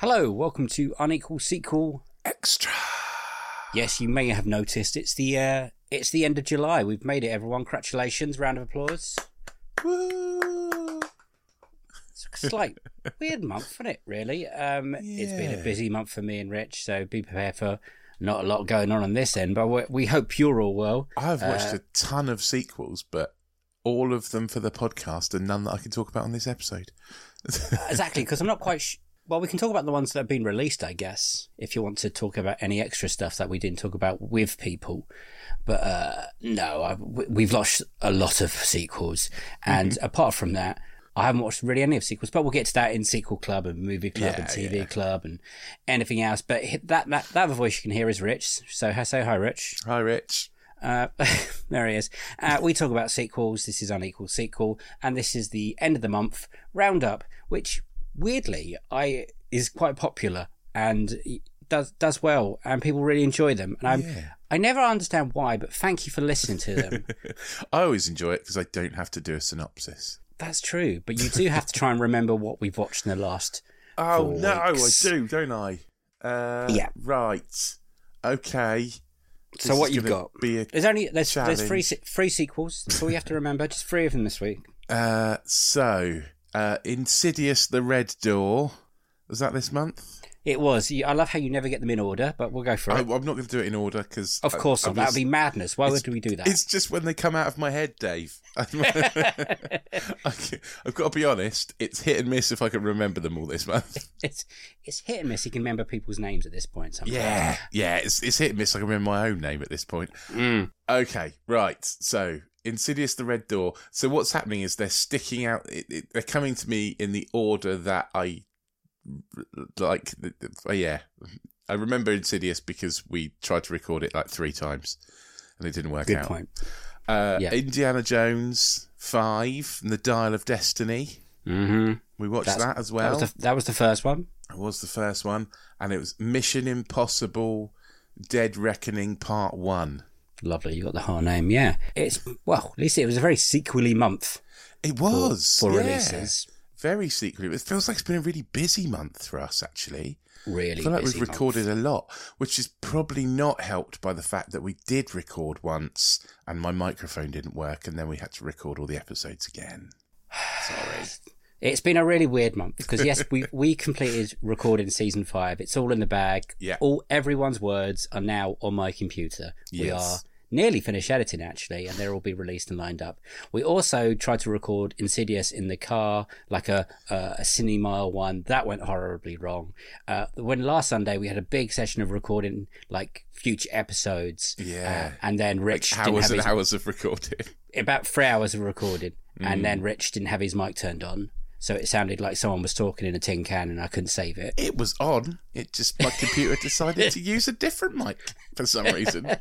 Hello, welcome to Unequal Sequel. Extra. Yes, you may have noticed it's the uh, it's the end of July. We've made it, everyone. Congratulations! Round of applause. Woo. It's a slight weird month, isn't it? Really. Um, It's been a busy month for me and Rich, so be prepared for not a lot going on on this end. But we, we hope you're all well. I've watched Uh, a ton of sequels, but all of them for the podcast and none that I can talk about on this episode. exactly, because I'm not quite. Sh- well, we can talk about the ones that have been released, I guess, if you want to talk about any extra stuff that we didn't talk about with people. But uh, no, I, we- we've lost a lot of sequels, and Mm-hmm. apart from that, I haven't watched really any of sequels. But we'll get to that in sequel club and movie club and TV yeah. club and anything else. But that that that other voice you can hear is Rich. So say hi, Rich. Hi, Rich. Uh, there he is. Uh, we talk about sequels. This is Unequal Sequel, and this is the end of the month roundup, which weirdly I is quite popular and does does well, and people really enjoy them. And I'm Yeah. I never understand why, but thank you for listening to them. I always enjoy it because I don't have to do a synopsis. That's true, but you do have to try and remember what we've watched in the last. Oh, no, weeks. I do, don't I? Uh, Yeah. Right. Okay. So This what you've got? There's only there's there's three three sequels. That's all you have to remember. Just three of them this week. uh, so, uh, Insidious the Red Door. Was that this month? It was. I love how you never get them in order, but we'll go for I, it. I'm not going to do it in order because. of course not. That would be madness. Why would we do that? It's just when they come out of my head, Dave. I I've got to be honest. It's hit and miss if I can remember them all this month. it's it's hit and miss. You can remember people's names at this point. Sometimes. Yeah, yeah. It's it's hit and miss. I can remember my own name at this point. Mm. Okay, right. So Insidious, the Red Door. So what's happening is they're sticking out. It, it, they're coming to me in the order that I like. oh, yeah, I remember Insidious because we tried to record it like three times and it didn't work Good out. point. Uh, Yeah. Indiana Jones Five and the Dial of Destiny. Mm-hmm. We watched That's- that as well. That was, the, that was the first one. It was the first one, and it was Mission Impossible: Dead Reckoning Part One. Lovely. You got the whole name. Yeah. It's well. At least it was a very sequely month It was for yeah. releases. Very secretly. It feels like it's been a really busy month for us, actually. Really. I feel like we've month. recorded a lot, which is probably not helped by the fact that we did record once and my microphone didn't work, and then we had to record all the episodes again. Sorry. It's been a really weird month because yes, we we completed recording season five. It's all in the bag. Yeah. All everyone's words are now on my computer. We are nearly finished editing actually, and they'll all be released and lined up. We also tried to record Insidious in the car, like a a, a cinema one. That went horribly wrong. Uh, when last Sunday we had a big session of recording like future episodes. Yeah. uh, and then Rich didn't Hours and his, hours of recording. about three hours of recording, and Mm. then Rich didn't have his mic turned on, so it sounded like someone was talking in a tin can, and I couldn't save it. It was on. It just my computer decided to use a different mic for some reason.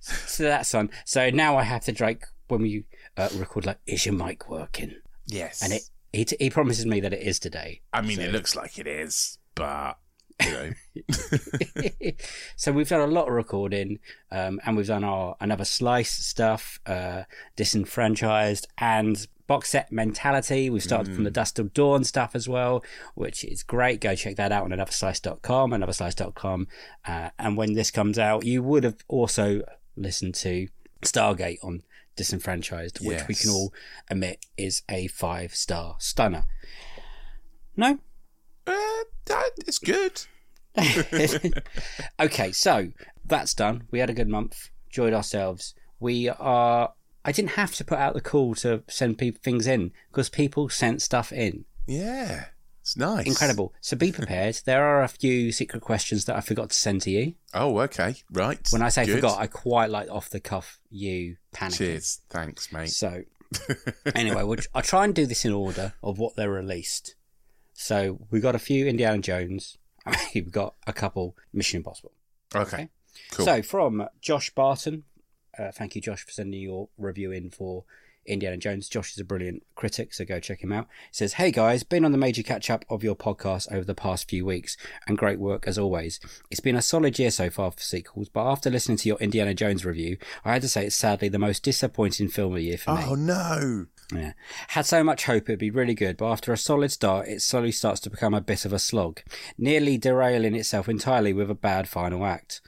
So that's on. So now I have to like when we uh, record, like, is your mic working? Yes. And it he, t- he promises me that it is today. I mean, So- it looks like it is, but You know, so we've done a lot of recording, um, and we've done our another slice stuff, uh, disenfranchised, and box set mentality. We've started from the Dust of Dawn stuff as well, which is great. Go check that out on anotherslice.com, anotherslice.com. Uh, and when this comes out, you would have also listened to Stargate on Disenfranchised, which we can all admit is a five star stunner. No? uh, that, it's good. okay, so that's done. We had a good month, enjoyed ourselves. We are. I didn't have to put out the call to send people things in because people sent stuff in. Yeah, it's nice. Incredible. So be prepared. there are a few secret questions that I forgot to send to you. Oh, okay, right. When I say Good. forgot, I quite like off the cuff you panicking. Cheers, thanks, mate. So anyway, we'll, I'll try and do this in order of what they're released. So we've got a few Indiana Jones. we've got a couple Mission Impossible. okay, cool. So from Josh Barton, uh, thank you, Josh, for sending your review in for Indiana Jones. Josh is a brilliant critic, so go check him out. He says, "Hey guys, been on the major catch up of your podcast over the past few weeks, and great work as always. It's been a solid year so far for sequels, but after listening to your Indiana Jones review, I had to say it's sadly the most disappointing film of the year for me. oh no, Yeah. Had so much hope it'd be really good, but after a solid start, it slowly starts to become a bit of a slog, nearly derailing itself entirely with a bad final act.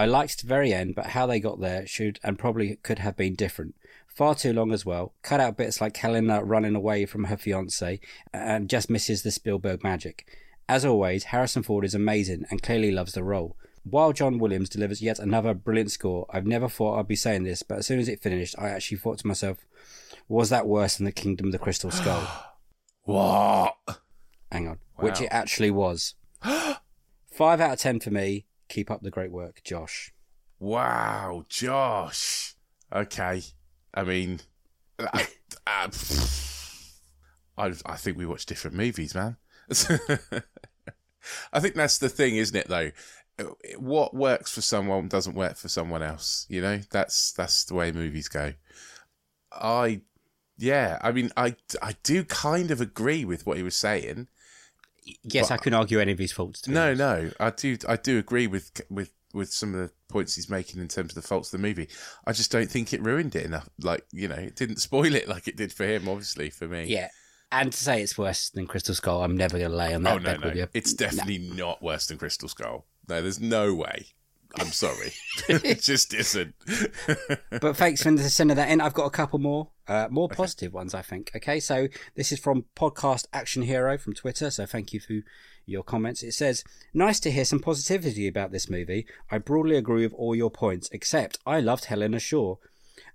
I liked the very end, but how they got there should and probably could have been different. Far too long as well. Cut out bits like Helena running away from her fiance and just misses the Spielberg magic. As always, Harrison Ford is amazing and clearly loves the role. While John Williams delivers yet another brilliant score, I've never thought I'd be saying this, but as soon as it finished, I actually thought to myself, was that worse than the Kingdom of the Crystal Skull? what? Hang on. Which it actually was. Five out of ten for me. Keep up the great work, Josh. Wow, Josh. Okay, I mean, I, I, I, I think we watch different movies, man. I think that's the thing, isn't it? Though, what works for someone doesn't work for someone else. You know, that's that's the way movies go. I, yeah, I mean, I I do kind of agree with what he was saying. Yes, I couldn't argue any of his faults. to No, no, I do, I do agree with with with some of the points he's making in terms of the faults of the movie. I just don't think it ruined it enough. Like you know, it didn't spoil it like it did for him. Obviously, for me. Yeah. And to say it's worse than Crystal Skull, I'm never going to lay on that Oh no, no, with you. it's definitely not worse than Crystal Skull. No, there's no way. I'm sorry, it just isn't. but thanks for sending that in. I've got a couple more, uh, more positive ones, I think. Okay, so this is from Podcast Action Hero from Twitter. So thank you for your comments. It says, "Nice to hear some positivity about this movie. I broadly agree with all your points, except I loved Helena Shaw."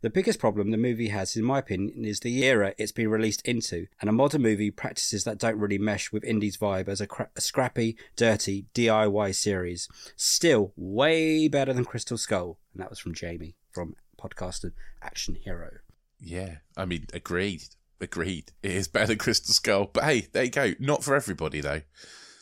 The biggest problem the movie has, in my opinion, is the era it's been released into, and a modern movie practices that don't really mesh with Indy's vibe as a, cra- a scrappy, dirty DIY series. Still, way better than Crystal Skull, and that was from Jamie from Podcast Action Hero. Yeah, I mean, agreed, agreed. It is better than Crystal Skull, but hey, there you go. Not for everybody though.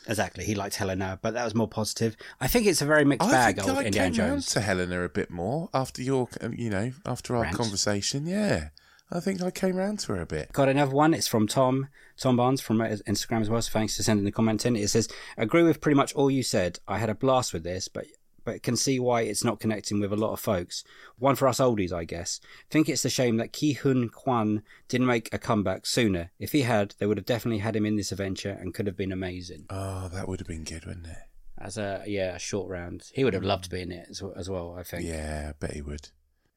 Exactly, he liked Helena, but that was more positive. I think it's a very mixed I bag think I Indiana came round Jones. to Helena a bit more after your, you know, after our Rant. conversation. Yeah, I think I came round to her a bit. Got another one. It's from Tom, Tom Barnes from uh, Instagram as well. So thanks for sending the comment in. It says, "Agree with pretty much all you said. I had a blast with this, but but can see why it's not connecting with a lot of folks. One for us oldies, I guess. Think it's a shame that Ke Huy Quan didn't make a comeback sooner. If he had, they would have definitely had him in this adventure and could have been amazing. Oh, that would have been good, wouldn't it? As a yeah, a short round, he would have loved to be in it as, as well. I think. Yeah, I bet he would.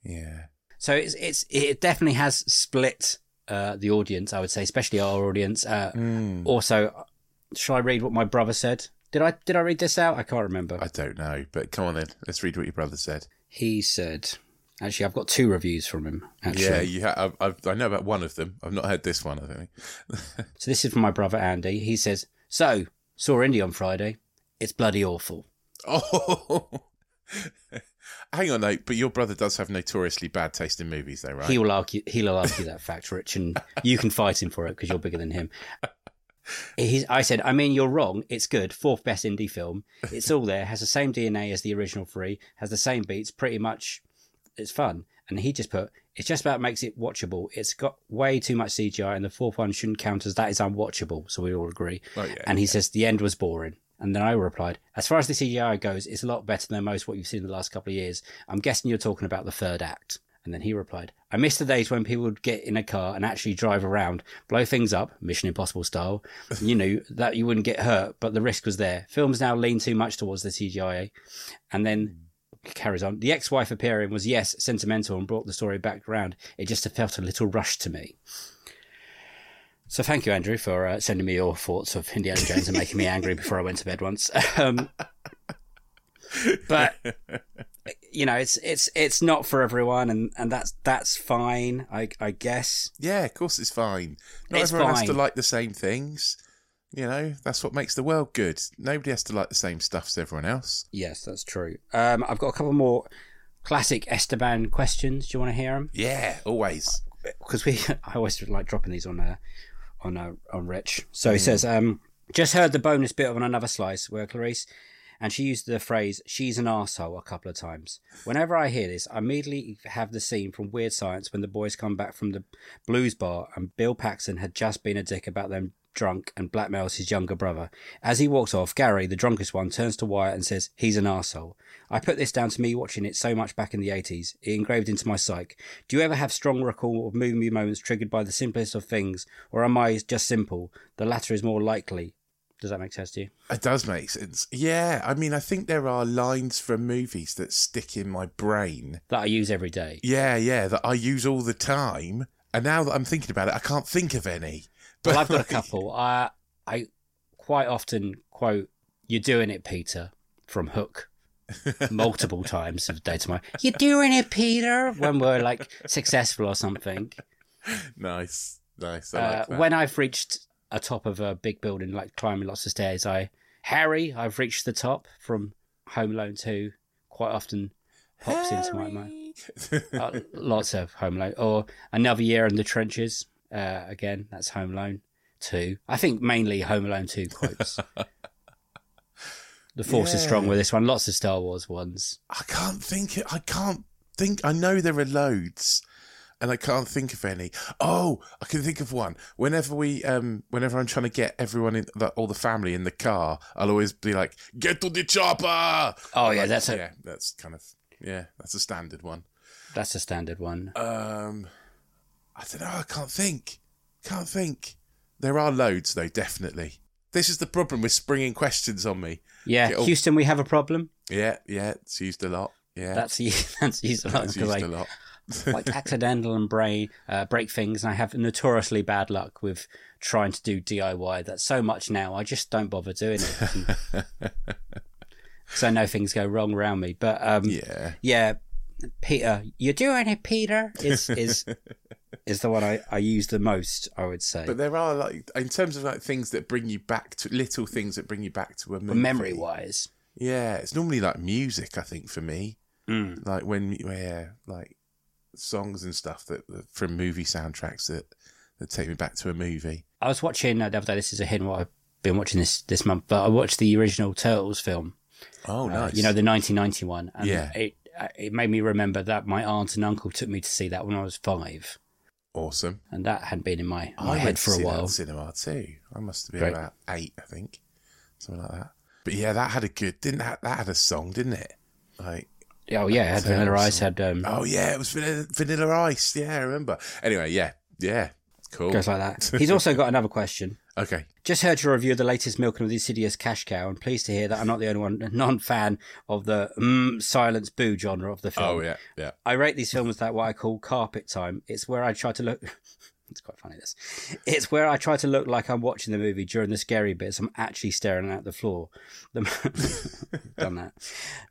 Yeah. So it's it's it definitely has split uh, the audience. I would say, especially our audience. Uh, Mm. Also, shall I read what my brother said? Did I did I read this out? I can't remember. I don't know, but come on then. Let's read what your brother said. He said, actually, I've got two reviews from him. Actually, Yeah, you ha- I, I, I know about one of them. I've not heard this one. I think. so this is from my brother Andy. He says, "So saw Indy on Friday. It's bloody awful." oh, hang on, though. But your brother does have notoriously bad taste in movies, though, right? He will argue. He'll argue that fact, Rich, and you can fight him for it because you're bigger than him. He's, I said, I mean, you're wrong. It's good. Fourth best Indy film. It's all there. Has the same DNA as the original three. Has the same beats. Pretty much, it's fun. And he just put, it's just about makes it watchable. It's got way too much CGI, and the fourth one shouldn't count as that is unwatchable. So we all agree. Oh, yeah, and he yeah. says the end was boring. And then I replied, as far as the CGI goes, it's a lot better than most what you've seen in the last couple of years. I'm guessing you're talking about the third act. And then he replied, I miss the days when people would get in a car and actually drive around, blow things up, Mission Impossible style. You knew that you wouldn't get hurt, but the risk was there. Films now lean too much towards the CGI. And then carries on. The ex wife appearing was, yes, sentimental and brought the story back around. It just felt a little rushed to me. So thank you, Andrew, for uh, sending me your thoughts of Indiana Jones and making me angry before I went to bed once. Um, but you know, it's it's it's not for everyone, and, and that's that's fine, I I guess. Yeah, of course it's fine. Not It's everyone has to like the same things. You know, that's what makes the world good. Nobody has to like the same stuff as everyone else. Yes, that's true. Um, I've got a couple more classic Esteban questions. Do you want to hear them? Yeah, always. because we I always like dropping these on uh, on uh, on Rich. So he says, um, just heard the bonus bit on another slice where Clarice and she used the phrase "she's an asshole" a couple of times. Whenever I hear this, I immediately have the scene from Weird Science when the boys come back from the blues bar and Bill Paxton had just been a dick about them drunk and blackmails his younger brother. As he walks off, Gary, the drunkest one, turns to Wyatt and says, He's an asshole. I put this down to me watching it so much back in the 80s. It engraved into my psyche. Do you ever have strong recall of movie moments triggered by the simplest of things, or am I just simple? The latter is more likely. Does that make sense to you? It does make sense. Yeah, I mean, I think there are lines from movies that stick in my brain. That I use every day. Yeah, yeah, that I use all the time. And now that I'm thinking about it, I can't think of any. But Well, I've got a couple. I, I quite often quote, You're doing it, Peter, from Hook. multiple times of the day to my you're doing it peter when we're like successful or something nice, nice. Uh, like that. when I've reached a top of a big building, like climbing lots of stairs, I Harry, I've reached the top from Home Alone Two. Quite often pops into my mind. Uh, lots of Home Alone, or another year in the trenches. Uh, again, that's Home Alone Two. I think mainly Home Alone Two quotes. the force is strong with this one. Lots of Star Wars ones. I can't think. I can't think. I know there are loads, and I can't think of any. Oh, I can think of one. Whenever we, um, whenever I'm trying to get everyone in, the, all the family in the car, I'll always be like, "Get to the chopper!" Oh yeah, Like, that's a yeah, that's kind of yeah, that's a standard one. that's a standard one. Um, I don't know. I can't think. Can't think. There are loads though, definitely. This is the problem with springing questions on me. Yeah, all- Houston, we have a problem. Yeah, yeah, it's used a lot. Yeah, That's that's used a lot. 'cause used I- a lot. Like accidental and brain uh, break things and i have notoriously bad luck with trying to do diy that's so much now i just don't bother doing it because i know things go wrong around me but um yeah, Yeah. peter you're doing it peter is is is the one I, I use the most i would say But there are like in terms of like things that bring you back to little things that bring you back to a movie. memory wise Yeah, it's normally like music. I think for me, Mm. like when yeah, like songs and stuff that, from movie soundtracks that that take me back to a movie. i was watching uh, the other day this is a hidden what i've been watching this this month but i watched the original turtles film Oh, Uh, nice. you know the 1991 and Yeah. it uh, it made me remember that my aunt and uncle took me to see that when i was five awesome. and that had been in my, my I head for a while cinema too. I must have been Great. about eight, I think, something like that. But yeah, that had a good didn't that that had a song, didn't it? Like oh yeah it had vanilla ice had um oh yeah, it was vanilla, vanilla ice. Yeah, I remember. Anyway, yeah, yeah, cool. goes like that he's also got another question Okay, just heard your review of the latest milking of the insidious cash cow and pleased to hear that i'm not the only one non-fan of the mm, silence boo genre of the film Oh yeah, yeah. I rate these films that what I call carpet time. It's where I try to look. it's quite funny. This. It's where I try to look like I'm watching the movie during the scary bits. I'm actually staring at the floor. The, done that.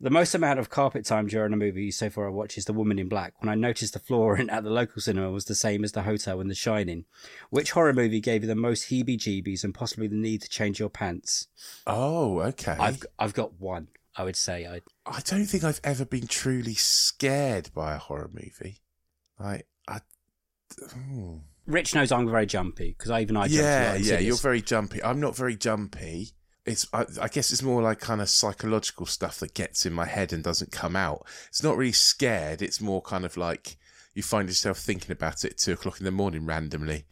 The most amount of carpet time during a movie so far I watch is The Woman in Black. When I noticed the floor in, at the local cinema was the same as the hotel in The Shining. Which horror movie gave you the most heebie-jeebies and possibly the need to change your pants? Oh, okay. I've I've got one. I would say I I don't think I've ever been truly scared by a horror movie. Like I. hmm. Rich knows I'm very jumpy because I even I jumped a lot yeah, yeah. You're very jumpy. I'm not very jumpy. It's. I, I guess it's more like kind of psychological stuff that gets in my head and doesn't come out. It's not really scared. It's more kind of like you find yourself thinking about it at two o'clock in the morning randomly.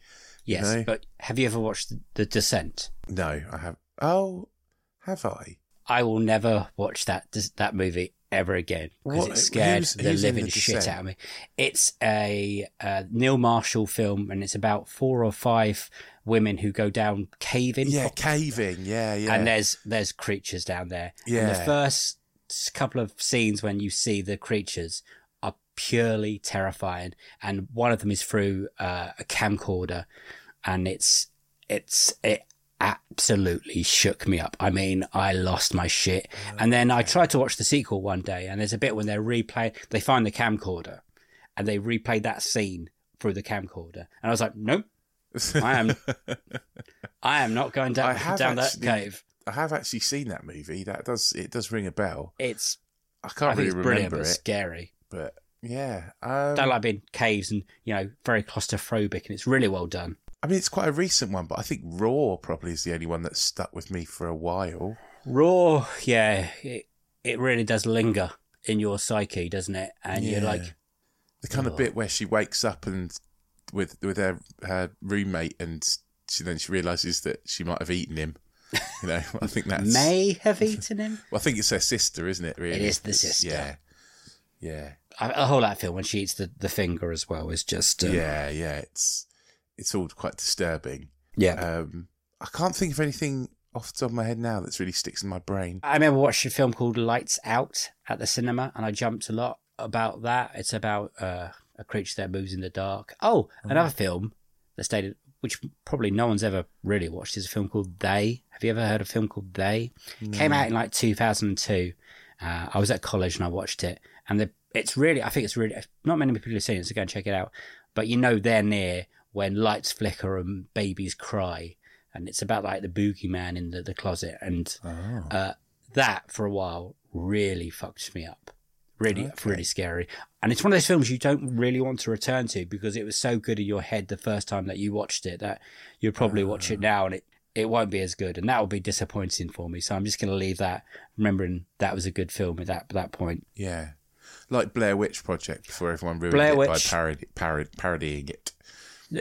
Yes, know? but have you ever watched The Descent? No, I have. Oh, Have I? I will never watch that that movie ever again because it scared who's- the who's in living The shit out of me. It's a, uh Neil Marshall film, and it's about four or five women who go down caving. Yeah, caving. Yeah, yeah. and there's there's creatures down there. And the first couple of scenes when you see the creatures are purely terrifying, and one of them is through uh, a camcorder, and it's it's it absolutely shook me up. I mean, I lost my shit. And then I tried to watch the sequel one day, and there's a bit when they're replaying, they find the camcorder, and they replay that scene through the camcorder, and I was like, nope. I am, I am not going down, I down that cave. I have actually seen that movie. That does it does ring a bell. It's I I can't think really it's brilliant, remember but it, scary. but yeah. Um, Don't like being caves and you know very claustrophobic, and it's really well done. I mean, it's quite a recent one, but I think Raw probably is the only one that stuck with me for a while. Raw, yeah, it it really does linger in your psyche, doesn't it? And you're like, The kind Oh. of bit where she wakes up and with with her her roommate, and she then she realizes that she might have eaten him. You know, I think that's may have eaten him. Well, I think it's her sister, isn't it? Really, It is the sister. Yeah, yeah, I, I whole that film when she eats the, the finger as well is just um, yeah, yeah. It's it's all quite disturbing. yeah. Um, I can't think of anything off the top of my head now that's really sticks in my brain. I remember watching a film called Lights Out at the cinema, and I jumped a lot about that. It's about uh, a creature that moves in the dark. Oh, another film that stated, which probably no one's ever really watched, is a film called They. Have you ever heard of a film called They? Came out in like 2002. Uh, I was at college and I watched it, and the, it's really, I think it's really, not many people have seen it, so go and check it out. But you know, they're near when lights flicker and babies cry. And it's about like the boogeyman in the, the closet. And uh, that for a while really fucked me up. Really, Okay. really scary. And it's one of those films you don't really want to return to because it was so good in your head the first time that you watched it that you'll probably watch it now and it, it won't be as good. And that will be disappointing for me. So I'm just going to leave that, remembering that was a good film at that, that point. Yeah, like Blair Witch Project before everyone ruined Blair it by parody, parody, parodying it.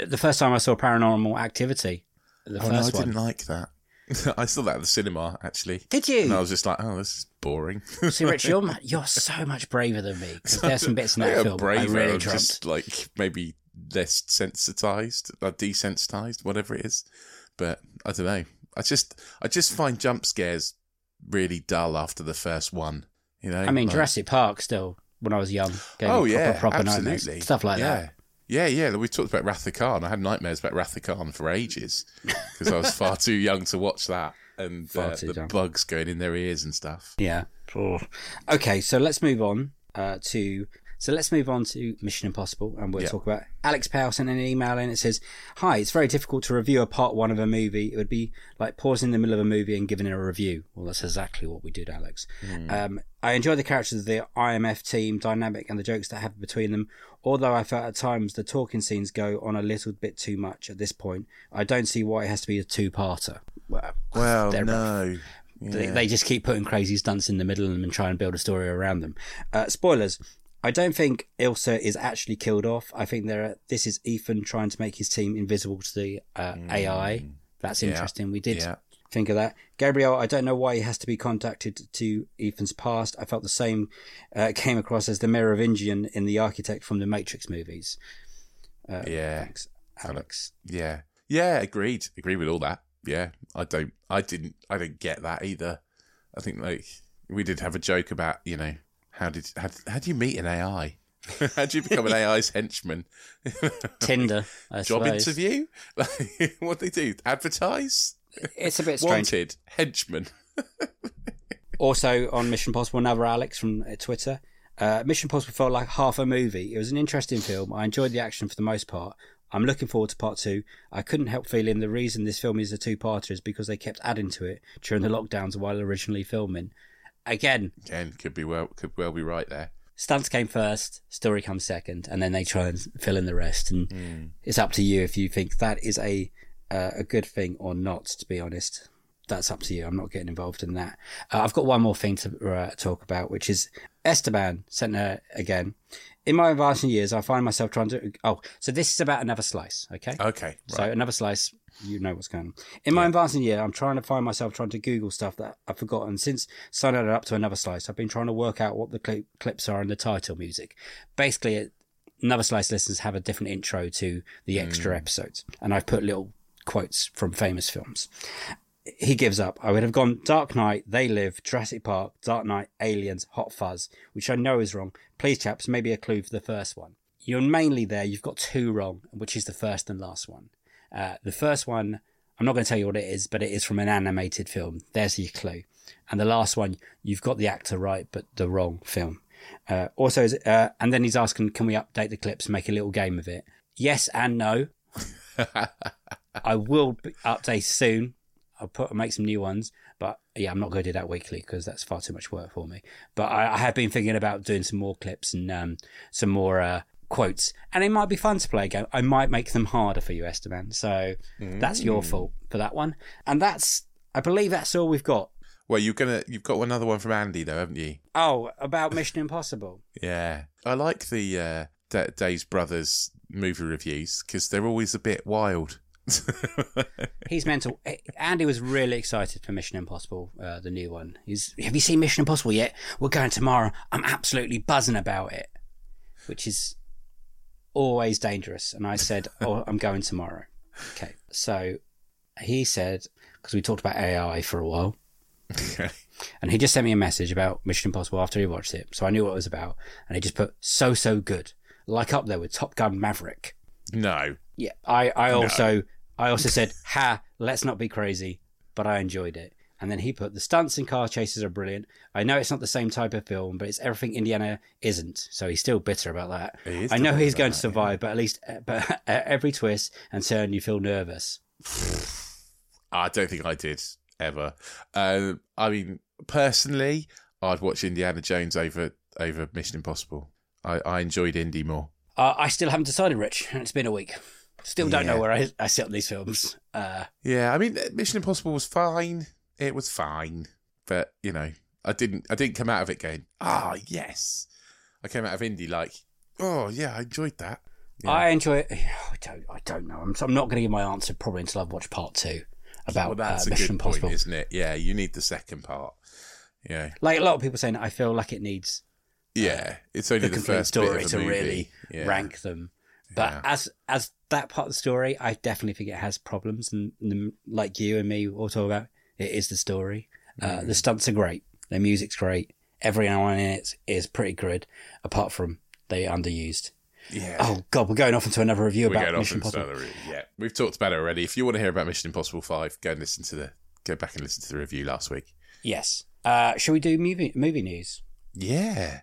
The first time I saw Paranormal Activity, the Oh no, I one. didn't like that. I saw that at the cinema actually. Did you? And I was just like, oh, this is boring. See, Rich, you're, you're so much braver than me because there's some bits in that film braver. I really I'm just like maybe less sensitized, uh, desensitized, whatever it is. But I don't know. I just I just find jump scares really dull after the first one. You know, I mean, Like- Jurassic Park still, when I was young, Oh proper, yeah, proper absolutely. nightmares. Stuff like yeah. that. Yeah, yeah. We talked about Wrath of Khan. I had nightmares about Wrath of Khan for ages because I was far too young to watch that, and uh, the young. bugs going in their ears and stuff. Yeah. Oh. Okay, so let's move on uh, to. So let's move on to Mission Impossible, and we'll Yeah. talk about. Alex Powell sent an email in. It says, "Hi, it's very difficult to review a part one of a movie. It would be like pausing in the middle of a movie and giving it a review. Well, that's exactly what we did, Alex. Um, I enjoy the characters of the IMF team, dynamic, and the jokes that happen between them. Although I felt at times the talking scenes go on a little bit too much at this point, I don't see why it has to be a two-parter. Well, Well, they're rough. no. They, they just keep putting crazy stunts in the middle of them and try and build a story around them. Uh, spoilers. I don't think Ilsa is actually killed off. I think there. Are, this is Ethan trying to make his team invisible to the uh, AI. That's Yeah. interesting. We did Yeah. think of that. Gabriel, I don't know why he has to be contacted to Ethan's past. I felt the same uh, came across as the Merovingian in the architect from the Matrix movies. Uh, Yeah. Thanks, Alex. Yeah. Yeah, agreed. Agree with all that. Yeah. I don't I didn't I didn't get that either. I think like we did have a joke about, you know, how did how, how do you meet an AI? how do you become an AI's henchman? Tinder, I Job suppose. interview? Like, what they do? Advertise? It's a bit strange. Wanted henchman. Also on Mission Possible, another Alex from uh, Twitter. Uh, Mission Possible felt like half a movie. It was an interesting film. I enjoyed the action for the most part. I'm looking forward to part two. I couldn't help feeling the reason this film is a two-parter is because they kept adding to it during the lockdowns while originally filming. Again, Again, could be well could well be right there. stunts came first, story comes second, and then they try and fill in the rest. And Hmm. it's up to you if you think that is a uh, a good thing or not. To be honest, that's up to you. I'm not getting involved in that. Uh, I've got one more thing to uh, talk about, which is Esteban sent her again. In my advancing years, I find myself trying to. Oh, so this is about another slice, okay? Okay. So another slice, you know what's going on. In my advancing year, I'm trying to find myself trying to Google stuff that I've forgotten. Since signing up to another slice, I've been trying to work out what the cli clips are in the title music. Basically, it, another slice listeners have a different intro to the extra episodes, and I've put little quotes from famous films. He gives up. I would have gone Dark Knight, They Live, Jurassic Park, Dark Knight, Aliens, Hot Fuzz, which I know is wrong. Please, chaps, maybe a clue for the first one. You're mainly there. You've got two wrong, which is the first and last one. Uh, the first one, I'm not going to tell you what it is, but it is from an animated film. There's your clue. And the last one, you've got the actor right, but the wrong film. Uh, also, is- uh, and then he's asking, can we update the clips and make a little game of it? Yes and no. I will update soon. I'll put make some new ones, but yeah, I'm not going to do that weekly because that's far too much work for me. But I, I have been thinking about doing some more clips and um, some more uh, quotes, and it might be fun to play a game. I might make them harder for you, Esteban. So that's your fault for that one. And that's, I believe, that's all we've got. Well, you're gonna you've got another one from Andy though, haven't you? Oh, about Mission Impossible. Yeah, I like the uh, D- Dave's brothers movie reviews because they're always a bit wild. He's mental. Andy was really excited for Mission Impossible, uh, the new one. He's, have you seen Mission Impossible yet? We're going tomorrow. I'm absolutely buzzing about it, which is always dangerous. And I said, "Oh, I'm going tomorrow." Okay, so he said because we talked about AI for a while, Okay. and he just sent me a message about Mission Impossible after he watched it, so I knew what it was about, and he just put so so good, like up there with Top Gun Maverick. no, Yeah, I, I also I also said, "Ha, let's not be crazy," but I enjoyed it. And then he put the stunts and car chases are brilliant. I know it's not the same type of film, but it's everything Indiana isn't. So he's still bitter about that. He is I know bitter he's about going to that, survive, but at least but at every twist and turn, you feel nervous. I don't think I did ever. Uh, I mean, personally, I'd watch Indiana Jones over over Mission Impossible. I, I enjoyed Indy more. Uh, I still haven't decided, Rich. It's been a week. Still don't know where I, I sit on these films. Uh, Yeah, I mean, Mission Impossible was fine. It was fine, but you know, I didn't. I didn't come out of it going, "Ah, yes." I came out of Indy like, "Oh yeah, I enjoyed that." Yeah. I enjoy it. I don't. I don't know. I'm, I'm not going to give my answer probably until I've watched part two about well, that's uh, a Mission Impossible. point, isn't it? Yeah, you need the second part. Yeah, like a lot of people saying, I feel like it needs yeah. It's only the the, first bit story to movie. really Yeah. rank them. But Yeah. as as that part of the story, I definitely think it has problems, and, and like you and me all talk about, it is the story. Uh, Mm. the stunts are great, the music's great, everyone in it is pretty good, apart from they underused. Yeah. Oh god, we're going off into another review We're about Mission Impossible. Yeah, we've talked about it already. If you want to hear about Mission Impossible Five, go and listen to the go back and listen to the review last week. Yes. Uh, shall we do movie movie news? Yeah.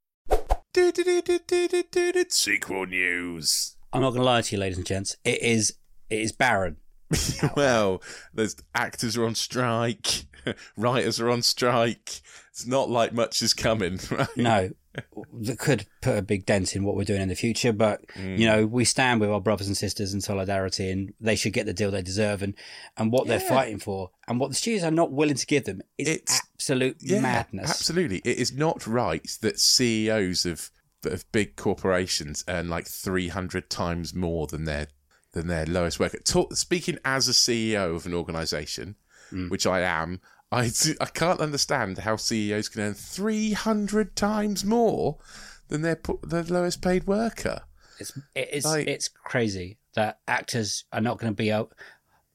Sequel news. I'm not going to lie to you, ladies and gents. It is it is barren. well, there's actors are on strike, writers are on strike. It's not like much is coming, right? No, that could put a big dent in what we're doing in the future. But Mm. you know, we stand with our brothers and sisters in solidarity, and they should get the deal they deserve, and and what they're fighting for, and what the studios are not willing to give them is It's- absolute Yeah, madness. absolutely. It is not right that CEOs of of big corporations earn like three hundred times more than their than their lowest worker. Talk, speaking as a CEO of an organisation, Mm. which I am, I I can't understand how CEOs can earn three hundred times more than their their lowest paid worker. It's it is Like- it's crazy that actors are not going to be out.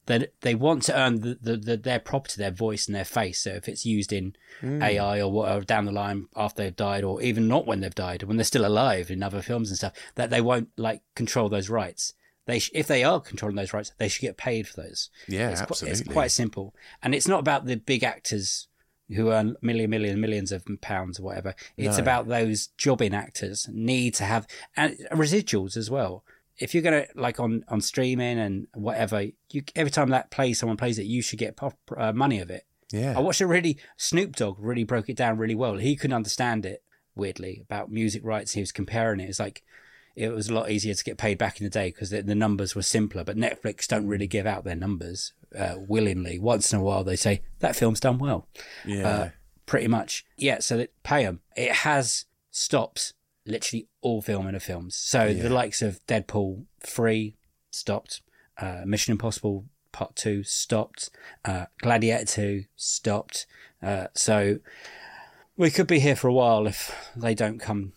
That they want to earn the, the, the their property, their voice, and their face. So if it's used in Hmm. AI or whatever down the line after they've died, or even not when they've died, when they're still alive in other films and stuff, that they won't like control those rights. They sh- if they are controlling those rights, they should get paid for those. Yeah, it's, qu- absolutely. it's quite simple, and it's not about the big actors who earn million, million, millions of pounds or whatever. It's No. about those jobbing actors need to have and residuals as well. If you're gonna like on on streaming and whatever, you every time that plays, someone plays it, you should get pop, uh, money of it. Yeah, I watched a really Snoop Dogg really broke it down really well. He couldn't understand it weirdly about music rights. He was comparing it. It's like it was a lot easier to get paid back in the day because the, the numbers were simpler. But Netflix don't really give out their numbers uh, willingly. Once in a while, they say that film's done well. yeah. Uh, pretty much, yeah. So that pay them. It has stopped literally all filming of films. So the likes of Deadpool three stopped. Uh, Mission Impossible Part Two stopped. Uh, Gladiator Two stopped. Uh, so we could be here for a while if they don't come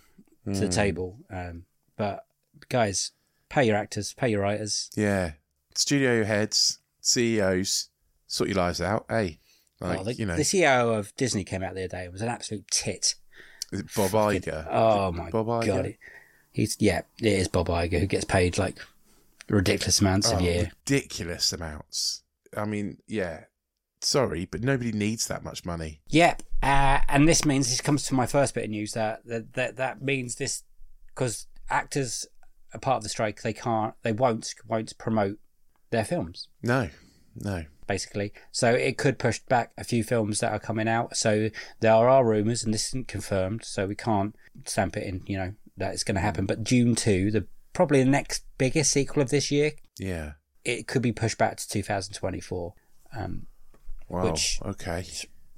to Hmm. the table. Um, but guys, pay your actors, pay your writers. Yeah. Studio heads, CEOs, sort your lives out. Hey, like, Oh, the, you know, the CEO of Disney came out the other day. It was an absolute tit. is it Bob Iger. Oh my Bob Iger? god! He's yeah, it is Bob Iger who gets paid like ridiculous amounts a Oh, year. ridiculous amounts. I mean, yeah. Sorry, but nobody needs that much money. Yep, uh, and this means this comes to my first bit of news that that that, that means this because actors are part of the strike. They can't, they won't, won't promote their films No, no. basically. So it could push back a few films that are coming out. So there are rumours, and this isn't confirmed, so we can't stamp it in. You know that it's going to happen. But Dune two, the probably the next biggest sequel of this year, Yeah. it could be pushed back to 2024. Um, Wow. Which- okay.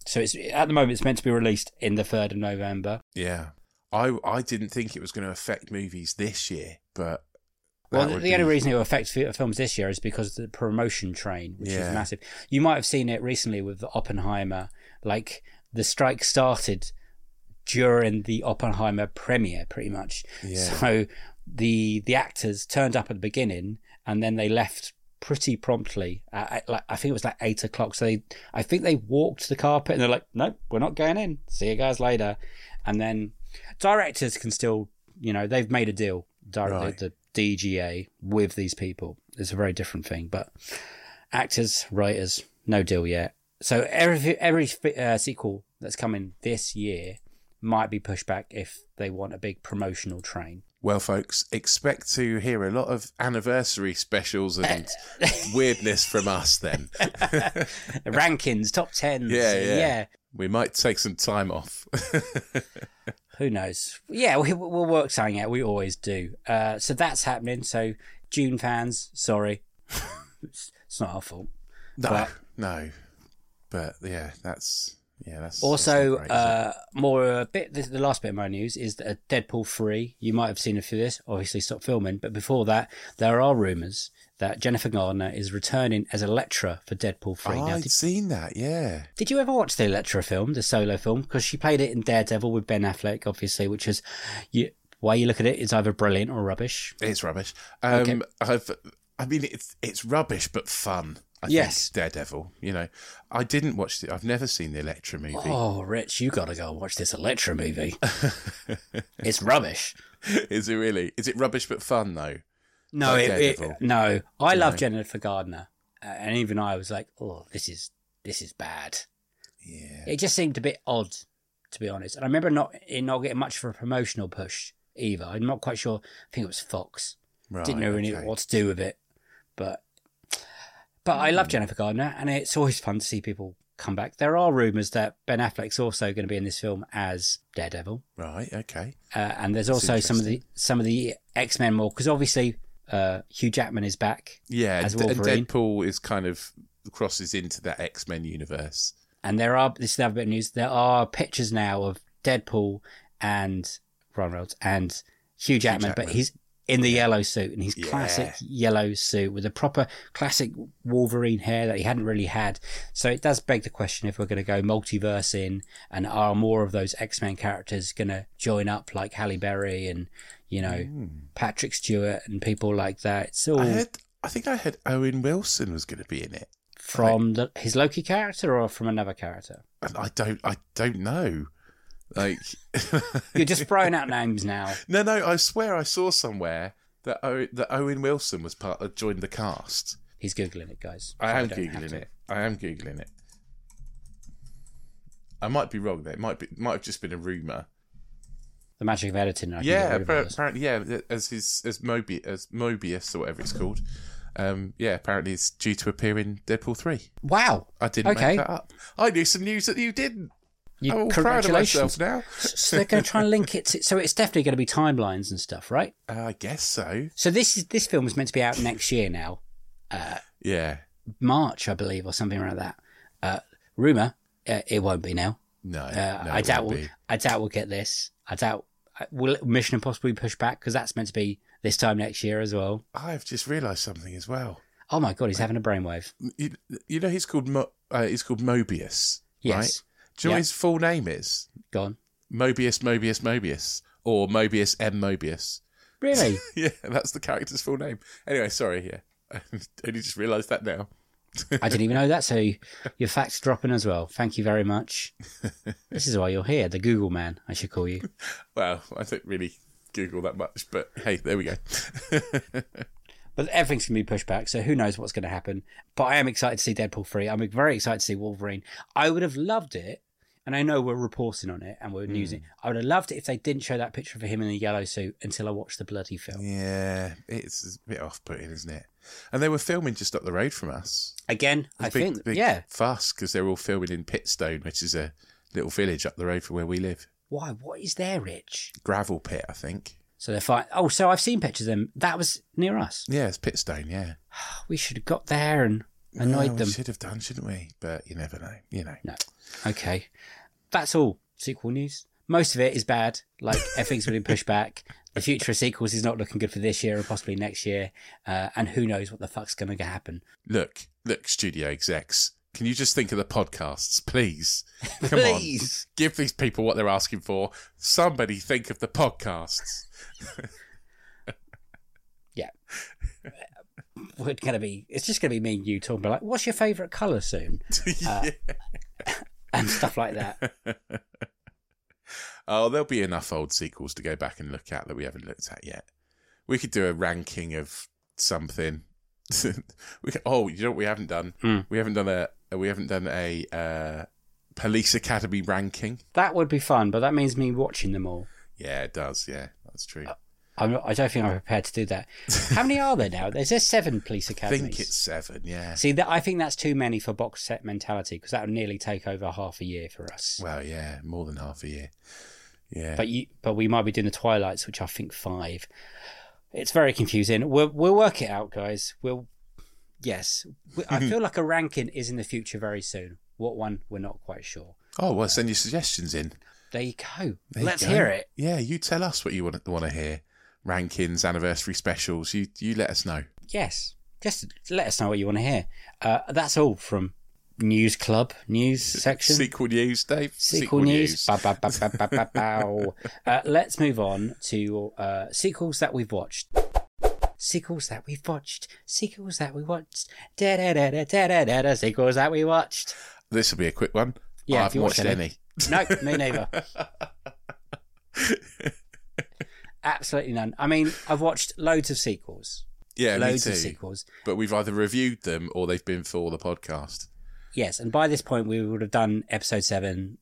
so it's at the moment it's meant to be released in the third of November. Yeah. I I didn't think it was going to affect movies this year, but Well, the, the only reason it will affect films this year is because of the promotion train, which Yeah. is massive. You might have seen it recently with Oppenheimer. Like the strike started during the Oppenheimer premiere, pretty much. Yeah. So the the actors turned up at the beginning, and then they left pretty promptly. At, at, like I think it was like eight o'clock. So they, I think they walked the carpet, and they're like, "Nope, we're not going in. See you guys later." And then directors can still, you know, they've made a deal. Direct, Right. the, the DGA with these people. It's a very different thing, but actors, writers, no deal yet. So every every uh, sequel that's coming this year might be pushed back if they want a big promotional train. Well, folks, expect to hear a lot of anniversary specials and weirdness from us then. Rankings, top tens. Yeah, yeah. yeah. We might take some time off. Who knows? Yeah, we, we'll work something out. We always do. Uh, so that's happening. So Dune fans, sorry, it's, it's not our fault. no, But- no. But yeah, that's yeah, that's Also, that's great, uh, more a bit. The, the last bit of my news is that Deadpool three. You might have seen a few of this. Obviously, stopped filming. But before that, there are rumors that Jennifer Gardner is returning as Elektra for Deadpool three. Oh, now, I'd did, seen that. Yeah, did you ever watch the Elektra film, the solo film? Because she played it in Daredevil with Ben Affleck, obviously, which is you. Why you look at it, it's either brilliant or rubbish. it's rubbish. Um, Okay. I've, I mean, it's it's rubbish but fun. I Yes. think, Daredevil. You know, I didn't watch the. I've never seen the Elektra movie. Oh, Rich, you got to go watch this Elektra movie. it's rubbish. is it really? Is it rubbish but fun though? No, it, it, no. I love. Jennifer Gardner, uh, and even I was like, "Oh, this is this is bad." Yeah. It just seemed a bit odd, to be honest. And I remember not it not getting much for a promotional push either. I'm not quite sure. I think it was Fox. Right, Didn't know okay. what to do with it, but But I Hmm. love Jennifer Gardner, and it's always fun to see people come back. There are rumours that Ben Affleck's also going to be in this film as Daredevil, Right. Okay. uh, and there's also some of the some of the X Men more because obviously uh, Hugh Jackman is back, Yeah. As d- and Wolverine. Deadpool is kind of crosses into that X Men universe. and there are this is another bit of news. There are pictures now of Deadpool and Ron Reynolds and Hugh Jackman, but Jackman. he's in the yellow suit and his Yeah. classic yellow suit with a proper classic Wolverine hair that he hadn't really had. So it does beg the question if we're going to go multiverse in and are more of those X Men characters going to join up like Halle Berry and you know mm. Patrick Stewart and people like that. It's all. I heard. I think I heard Owen Wilson was going to be in it. from the, his Loki character or from another character. I don't. I don't know. Like. You're just throwing out names now. No, no. I swear I saw somewhere that o- that Owen Wilson was part of joined the cast. He's googling it, guys. I am we don't have googling it. I am googling it. I might be wrong there. It might be might have just been a rumor. The magic of editing. I Yeah, get rid of appar- this. apparently, yeah. As his as Mobi as Mobius or whatever it's called. Um, yeah, apparently it's due to appear in Deadpool three. Wow. I didn't Okay. make that up. I knew some news that you didn't. You, I'm all proud of myself now. so they're going to try and link it to. So it's definitely going to be timelines and stuff, right? Uh, I guess so. So this is this film is meant to be out next year now, Yeah. March, I believe, or something around that. Uh, rumor, uh, it won't be now. No, Uh, no I doubt. We'll, be. I doubt we'll get this. I doubt. Uh, Will Mission Impossible be pushed back because that's meant to be this time next year as well? I've just realised something as well. Oh my god, he's having a brainwave. You, you know he's called Mo, uh, he's called Mobius, Yes. right? Do you know Yeah. his full name is? Gone. Mobius, Mobius, Mobius, or Mobius M Mobius. Really? yeah, that's the character's full name. Anyway, sorry. Yeah, I only just realised that now. I didn't even know that. So your facts dropping as well. Thank you very much. This is why you're here, the Google man. I should call you. Well, I don't really Google that much, but hey, there we go. But everything's going to be pushed back, so who knows what's going to happen. But I am excited to see Deadpool 3. I'm very excited to see Wolverine. I would have loved it, and I know we're reporting on it and we're Hmm. newsing. I would have loved it if they didn't show that picture of him in the yellow suit until I watched the bloody film. yeah, it's a bit off-putting, isn't it? And they were filming just up the road from us. Again, I big, think, big yeah. fuss because they're all filming in Pitstone, which is a little village up the road from where we live. Why? What is there, Rich? Gravel pit, I think. So they're fine. Oh, so I've seen pictures of them. That was near us. Yeah, it's Pitstone. Yeah, We should have got there and annoyed we them. should have done, shouldn't we? But you never know. You know. No. Okay. That's all sequel news. Most of it is bad. Like everything's been pushed back. The future of sequels is not looking good for this year and possibly next year. Uh, and who knows what the fuck's going to happen. Look, look, studio execs. Can you just think of the podcasts, please? Come Please. on, give these people what they're asking for. Somebody think of the podcasts. Yeah. We're going to be, it's just going to be me and you talking about like, what's your favourite colour soon? Yeah. And stuff like that. Oh, there'll be enough old sequels to go back and look at that we haven't looked at yet. We could do a ranking of something. we could, oh, you know what we haven't done? Hmm. We haven't done a we haven't done a uh, police academy ranking. That would be fun, but that means me watching them all. Yeah, it does. Yeah, that's true. I'm not, I don't think I'm prepared to do that. How many are there now? There's there seven police academies? I think it's seven. Yeah. See, that I think that's too many for box set mentality because that would nearly take over half a year for us. Well, yeah, more than half a year. Yeah. But you, but we might be doing the twilights, which I think five. It's very confusing. We'll we'll work it out, guys. We'll yes. We- I feel like a ranking is in the future very soon. What one we're not quite sure. oh, well, send your suggestions in. There you go. There Let's go. hear it. Yeah, you tell us what you want want to hear. Rankings, anniversary specials. You you let us know. Yes, just let us know what you want to hear. Uh, that's all from News Club news section. Sequel news, Dave. Sequel, news. Ba, ba, bow. uh, let's move on to uh, sequels that we've watched. Sequels that we've watched. Sequels that we watched. Da da da da da da da. Sequels that we watched. This will be a quick one. Yeah, I if haven't you watched watched any. No, me neither. Absolutely none. I mean, I've watched loads of sequels. Yeah, loads of sequels. But we've either reviewed them or they've been for the podcast. Yes, and by this point we would have done episode seven.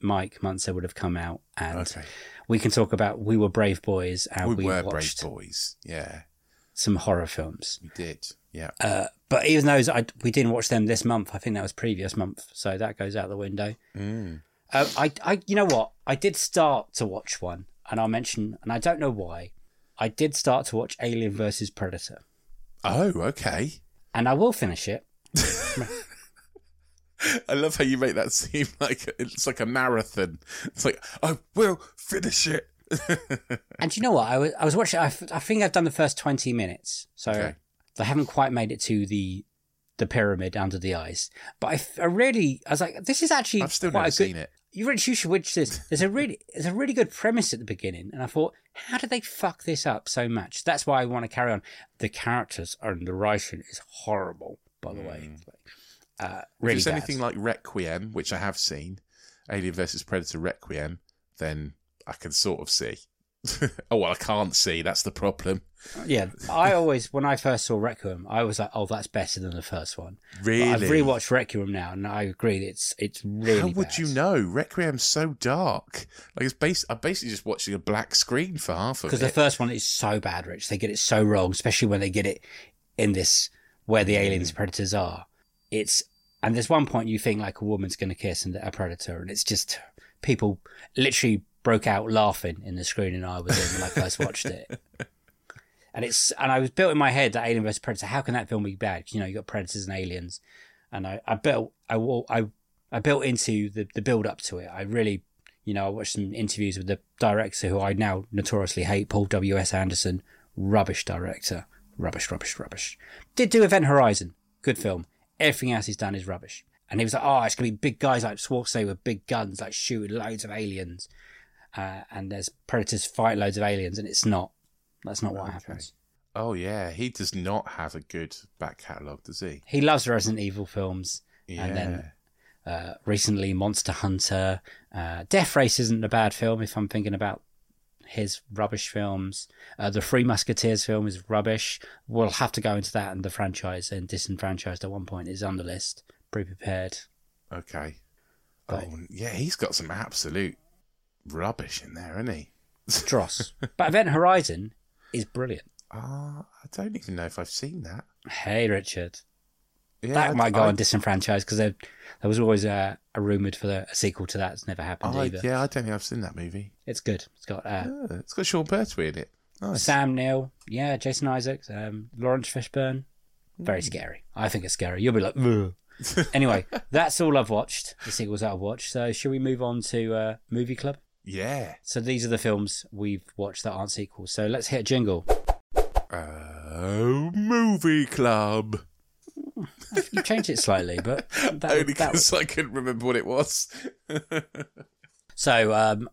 Mike Munzer would have come out, and Okay. we can talk about we were brave boys and we, we, were brave boys. Yeah. some horror films. We did. Yeah. Uh, but even those, I, we didn't watch them this month. I think that was previous month, so that goes out the window. Mm. Uh, I, I, you know what? I did start to watch one, and I'll mention, and I don't know why. I did start to watch Alien versus Predator, Oh, okay. and I will finish it. I love how you make that seem like it's like a marathon. It's like I will finish it. And you know what? I was, I was watching. I, f- I think I've done the first twenty minutes, so Okay. I haven't quite made it to the the pyramid under the ice. But I, f- I really, I was like, this is actually I've still never good, seen it. You really, you should watch this. There's a really, there's a really good premise at the beginning, and I thought, how did they fuck this up so much? That's why I want to carry on. The characters and the writing is horrible, by the way. Mm. Uh, really if it's bad. anything like Requiem, which I have seen, Alien versus Predator Requiem, then I can sort of see. oh well, I can't see. That's the problem. yeah, I always, when I first saw Requiem, I was like, oh, that's better than the first one. But Really? I've rewatched Requiem now, and I agree, it's it's really. How would bad. you know? Requiem's so dark. Like it's based. I'm basically just watching a black screen for half of it. Because the first one is so bad, Rich. They get it so wrong, especially when they get it in this where the aliens predators are. It's and there's one point you think like a woman's going to kiss and a predator, and it's just people literally broke out laughing in the screening and I was in when I first watched it. And it's and I was built in my head that Alien vs Predator. How can that film be bad? You know, you got predators and aliens, and I, I built I I I built into the the build up to it. I really, you know, I watched some interviews with the director who I now notoriously hate, Paul W S Anderson, rubbish director, rubbish, rubbish, rubbish. Did do Event Horizon, good film. Everything else he's done is rubbish. And he was like, oh, it's gonna be big guys like Schwarzenegger with big guns, like shooting loads of aliens, uh, and there's predators fight loads of aliens, and it's not. That's not what happens. oh yeah, he does not have a good back catalogue, does he? He loves Resident Evil films. Yeah. And then uh, recently Monster Hunter. Uh, Death Race isn't a bad film if I'm thinking about his rubbish films. Uh, the Three Musketeers film is rubbish. We'll have to go into that and the franchise and disenfranchised at one point is on the list. Pre prepared. Okay. But- oh yeah, he's got some absolute rubbish in there, hasn't he? Dross. but Event Horizon is brilliant. Ah, I don't even know if I've seen that. Hey, Richard. Yeah, that I- might go I- on disenfranchised because there, there was always a, a rumoured for the, a sequel to that. It's never happened I- either. yeah, I don't think I've seen that movie. It's good. It's got uh, Ah, it's got Sean Pertwee in it. Nice. Sam Neill, yeah, Jason Isaacs, um, Laurence Fishburne. Very scary. I think it's scary. You'll be like, Ugh. anyway, that's all I've watched. The sequels that I've watched. So, should we move on to uh, Movie Club? Yeah. So, these are the films we've watched that aren't sequels. So, let's hit a jingle. Oh, movie club. You changed it slightly, but that, Only because I couldn't remember what it was. so um,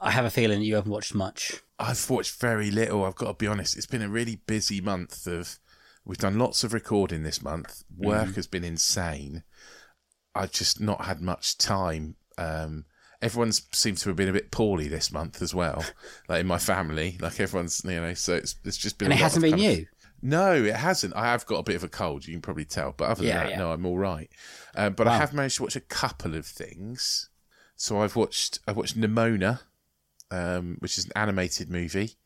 I have a feeling that you haven't watched much. I've watched very little. I've got to be honest. It's been a really busy month of. We've done lots of recording this month. Work has been insane. I've just not had much time. Um, everyone's seems to have been a bit poorly this month as well. like in my family, like everyone's, you know. So it's it's just been. And it hasn't been kind of- you. No, it hasn't. I have got a bit of a cold. You can probably tell, but other than Yeah, that, yeah. no, I'm all right. Um, but I have managed to watch a couple of things. So I've watched I watched Nimona, um, which is an animated movie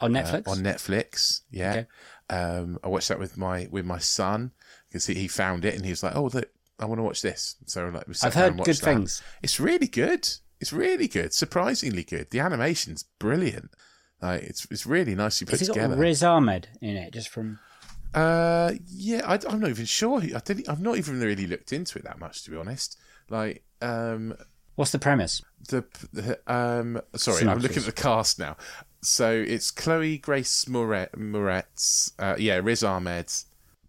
On uh, Netflix? on Netflix. Yeah, Okay. um, I watched that with my with my son because he, he found it and he was like, "Oh, look, I want to watch this." So like, we sat I've heard good that. things. It's really good. It's really good. Surprisingly good. The animation's brilliant. Like it's it's really nicely put Has it got. Riz Ahmed in it? Just from. Uh, yeah, I, am not even sure. I didn't. I've not even really looked into it that much, to be honest. Like, um, What's the premise? the, the um, sorry, I'm looking at the cast now. So it's Chloe Grace Moret, Moretz, uh, yeah, Riz Ahmed.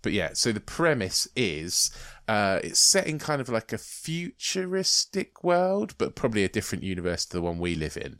But yeah, so the premise is, uh, it's set in kind of like a futuristic world, but probably a different universe to the one we live in,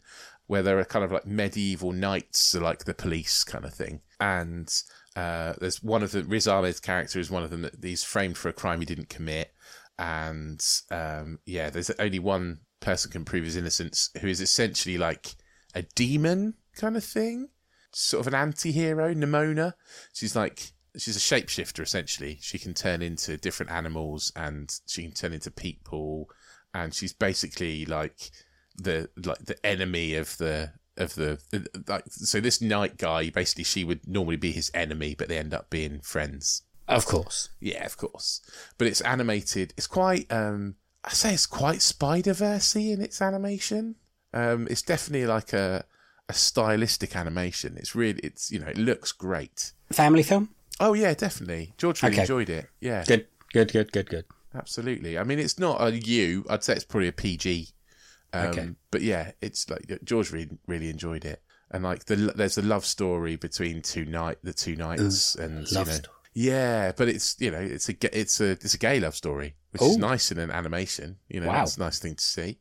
where there are kind of like medieval knights, like the police kind of thing. And uh, there's one of the Riz Ahmed's character is one of them that he's framed for a crime he didn't commit, and um, yeah, there's only one person can prove his innocence, who is essentially like a demon kind of thing, sort of an anti-hero, Nimona. She's like she's a shapeshifter essentially. She can turn into different animals and she can turn into people, and she's basically like the like the enemy of the of the like. So this knight guy, basically, she would normally be his enemy, but they end up being friends. Of course. Yeah, of course. But it's animated. It's quite. um I say it's quite Spider Versey in its animation. Um, it's definitely like a a stylistic animation. It's really. It's you know it looks great. Family film? Oh yeah, definitely. George really Okay. enjoyed it. Yeah, Good, good, good, good, good. absolutely. I mean, it's not a U. I'd say it's probably a PG. Um, Okay. But yeah, it's like George really really enjoyed it, and like the there's a love story between two knight the two knights, and you know, story. yeah, but it's you know it's a it's a it's a gay love story, which is nice in an animation. You know, Wow. that's a nice thing to see.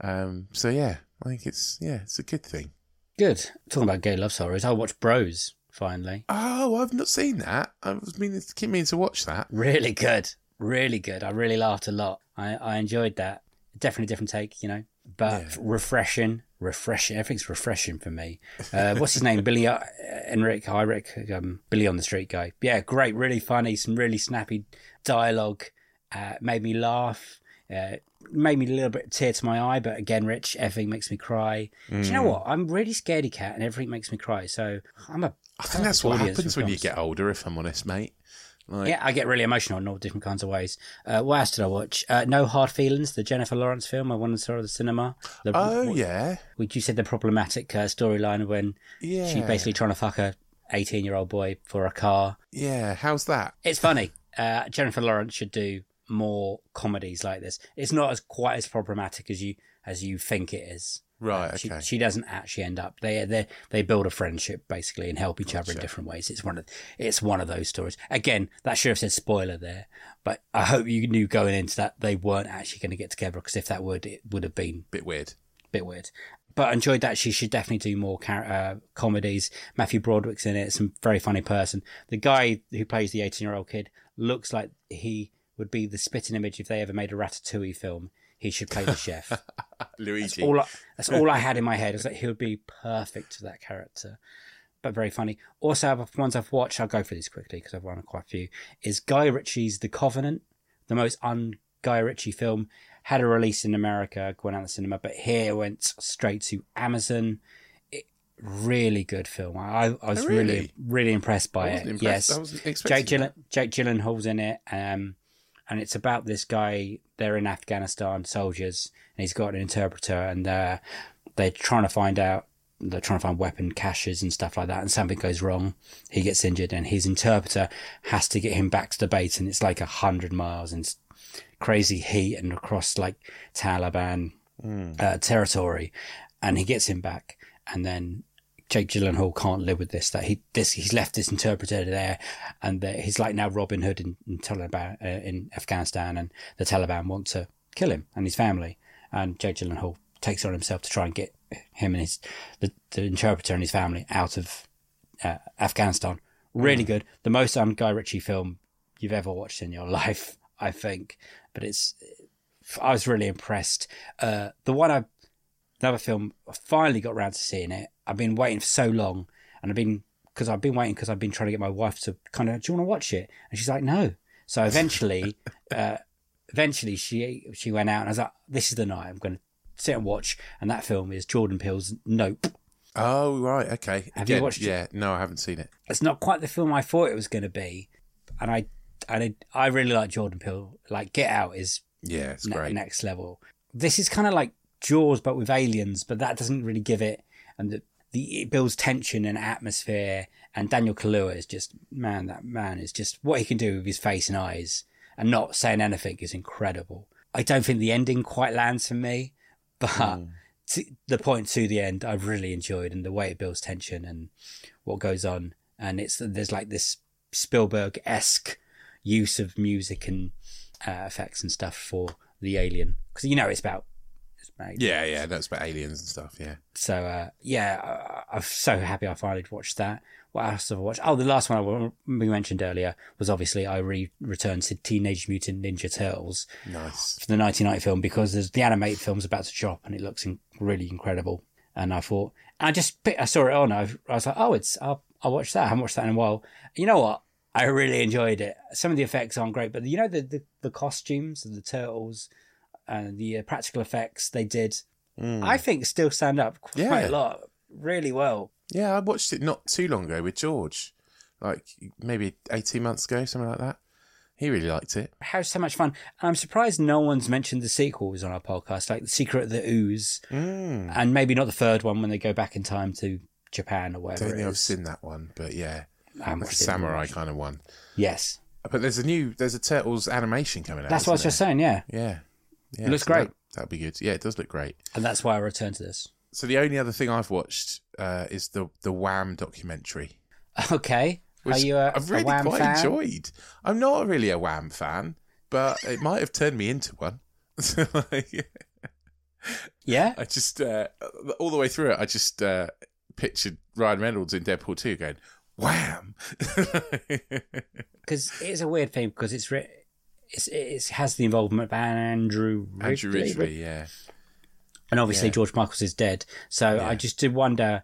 Um, so yeah, I think it's yeah, it's a good thing. Good. Talking about gay love stories, I watched Bros finally. Oh, I've not seen that. I was meaning keep meaning to watch that. Really good. Really good. I really laughed a lot. I, I enjoyed that. Definitely a different take, you know, but Yeah. refreshing. Refreshing. Everything's refreshing for me. Uh, what's his name? Billy uh, Enric Hyrick, um, Billy on the Street guy. Yeah, great. Really funny. Some really snappy dialogue. Uh, made me laugh. Uh, made me a little bit tear to my eye, but again, Rich, everything makes me cry. Do you know Mm. what? I'm really scaredy cat, and everything makes me cry. So I'm a. I think that's what happens when you get older. If I'm honest, mate. Like, Yeah, I get really emotional in all different kinds of ways. Uh, what else did I watch? Uh, no Hard Feelings, the Jennifer Lawrence film. I wanted to saw at the cinema. The, Oh what- yeah, Which you said the problematic uh, storyline when yeah. she's basically trying to fuck a 18 year old boy for a car. Yeah, how's that? It's funny. Uh, Jennifer Lawrence should do more comedies like this. It's not as quite as problematic as you as you think it is. Right. She, Okay. she doesn't actually end up. They they they build a friendship basically and help each other in different ways. It's one of it's one of those stories. Again, that should have said spoiler there, but I hope you knew going into that they weren't actually going to get together because if that would it would have been a Bit weird. a bit weird. But I enjoyed that. She should definitely do more char- uh, comedies. Matthew Broderick's in it. Some very funny person. The guy who plays the 18 year old kid looks like he would be the spitting image if they ever made a Ratatouille film. He should play the chef. Luigi. all I, that's all I had in my head. Was that he would be perfect to that character, but very funny. Also, ones I've watched, I'll go through these quickly because I've run quite a few. Is Guy Ritchie's The Covenant, the most un Guy Ritchie film, had a release in America, going out the cinema, but here went straight to Amazon. It, really good film. I, I was Oh, really really? really impressed by it. impressed. Yes, Jake Gyllen, Jake Gyllenhaal's in it, um, and it's about this guy. They're in Afghanistan, soldiers, and he's got an interpreter, and uh, they're trying to find out. They're trying to find weapon caches and stuff like that, and something goes wrong. He gets injured, and his interpreter has to get him back to the base, and it's like a hundred miles and crazy heat and across like Taliban uh, territory, and he gets him back, and then Jake Gyllenhaal can't live with this. That he this he's left this interpreter there, and that he's like now Robin Hood in, in Taliban uh, in Afghanistan, and the Taliban want to kill him and his family. And Jake Gyllenhaal takes it on himself to try and get him and his the, the interpreter and his family out of uh, Afghanistan. Really good, the most um, Guy Ritchie film you've ever watched in your life, I think. But it's I was really impressed. Uh, the one I another film I finally got around to seeing it. I've been waiting for so long, and I've been because I've been waiting because I've been trying to get my wife to kind of do you want to watch it, and she's like no. So eventually, uh, eventually she she went out, and I was like, this is the night I'm going to sit and watch, and that film is Jordan Peele's Nope. Oh right. Okay. Have you Again, watched it? Yeah. No, I haven't seen it. It's not quite the film I thought it was going to be, and I and I, I really like Jordan Peele. Like Get Out is Yeah, it's ne- great. next level. This is kind of like Jaws, but with aliens, but that doesn't really give it. And the, the it builds tension and atmosphere. And Daniel Kaluuya is just man. That man is just what he can do with his face and eyes, and not saying anything is incredible. I don't think the ending quite lands for me, but to, the point to the end, I've really enjoyed, and the way it builds tension and what goes on. And it's there's like this Spielberg esque use of music and uh, effects and stuff for the alien because you know it's about about Yeah, yeah. That's about aliens and stuff. Yeah. so uh, yeah I, I'm so happy I finally watched that what else have I watched oh the last one I we mentioned earlier was obviously I re- returned to Teenage Mutant Ninja Turtles Nice. for the 1990 film because there's the animated film's about to drop and it looks in, really incredible and I thought and I just picked, I saw it on I, I was like oh it's I'll, I'll watch that I haven't watched that in a while you know what I really enjoyed it some of the effects aren't great but you know the the, the costumes of the turtles and the uh, practical effects they did I think still stand up quite Yeah. a lot really well. Yeah, I watched it not too long ago with George, like maybe 18 months ago, something like that. He really liked it. How so much fun? And I'm surprised no one's mentioned the sequels on our podcast, like The Secret of the Ooze, Mm. and maybe not the third one when they go back in time to Japan or I whatever. don't it think I've seen that one, but yeah, I haven't like samurai kind of one. Yes, But there's a new, there's a Turtles animation coming out. that's what I was just saying. Yeah. Yeah, yeah, It looks so great. That, that'd be good. Yeah, it does look great. and that's why I returned to this. So the only other thing I've watched uh, is the the Wham documentary, Okay, which are you a, I've really quite fan? enjoyed. I'm not really a Wham fan, but it might have turned me into one. Yeah, I just uh, all the way through it, I just uh, pictured Ryan Reynolds in Deadpool 2 going, "Wham!" because it's a weird thing because it's re- it's it has the involvement of Andrew Ridgeley, Andrew Ridgeley, yeah. and obviously Yeah. George Michaels is dead. So Yeah. I just did wonder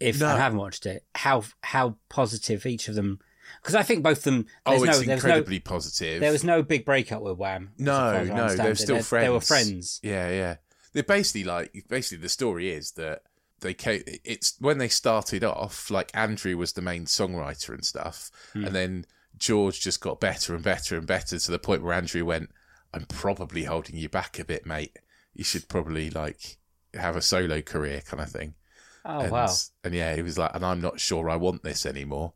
if No. I haven't watched it, how how positive each of them. Because I think both of them. Oh, it's no, incredibly no, positive. there was no big breakup with Wham. no, no, they're still They- friends. They were friends. Yeah, yeah. They're basically like basically the story is that they came, it's when they started off like Andrew was the main songwriter and stuff, Hmm. and then George just got better and better and better to the point where Andrew went, "I'm probably holding you back a bit, mate. You should probably like have a solo career, kind of thing." Oh and, wow! And yeah, he was like, "And I'm not sure I want this anymore."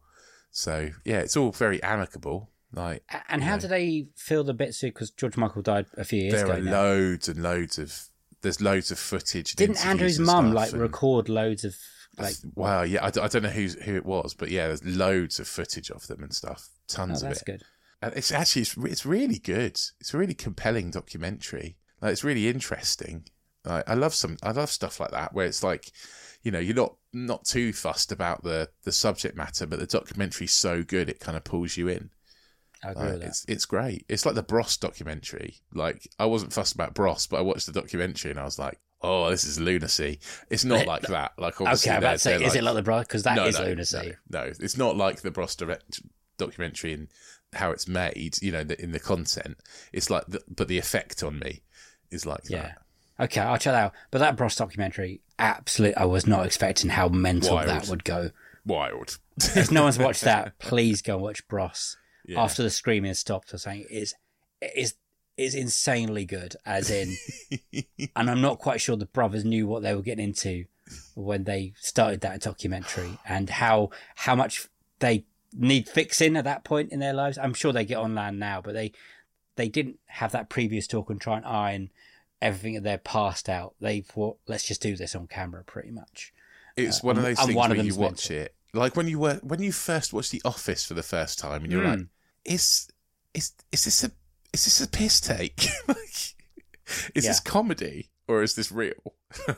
So yeah, it's all very amicable. Like And how know. do they feel the bits? Because George Michael died a few years there ago. are now. loads and loads of there's loads of footage. Didn't Andrew's and mum like and- record loads of like? Wow, yeah, I don't know who's, who it was, but yeah, there's loads of footage of them and stuff, Oh, tons of that's it. good. And it's actually it's, it's really good. It's a really compelling documentary. Like it's really interesting. Like, I love some I love stuff like that where it's like, you know, you're not not too fussed about the the subject matter, but the documentary's so good it kind of pulls you in. I agree that. it's it's great. It's like the Bros documentary. Like I wasn't fussed about Bros, but I watched the documentary and I was like, oh, this is lunacy. It's not like that. Like obviously Okay, I'm about to say, is it like the bro? Because that is no, lunacy. No, no, it's not like the Bros direct documentary and how it's made. You know, the, in the content, it's like, the, but the effect on me is like Yeah. that. Okay, I'll check that out. But that Bros documentary, absolutely, I was not expecting how mental Wild. that would go. Wild. If no one's watched that, please go and watch Bros. Yeah. After the screaming stopped, or saying it is it is is insanely good. As in, and I'm not quite sure the brothers knew what they were getting into when they started that documentary, and how how much they need fixing at that point in their lives. I'm sure they get on land now, but they they didn't have that previous talk and try and iron everything of their past out. They thought, let's just do this on camera, pretty much. It's Uh, one of and- those and things one of where you watch it, like when you were when you first watched The Office for the first time, and you're Mm. like, is is is this a is this a piss take? like, is this comedy or is this real?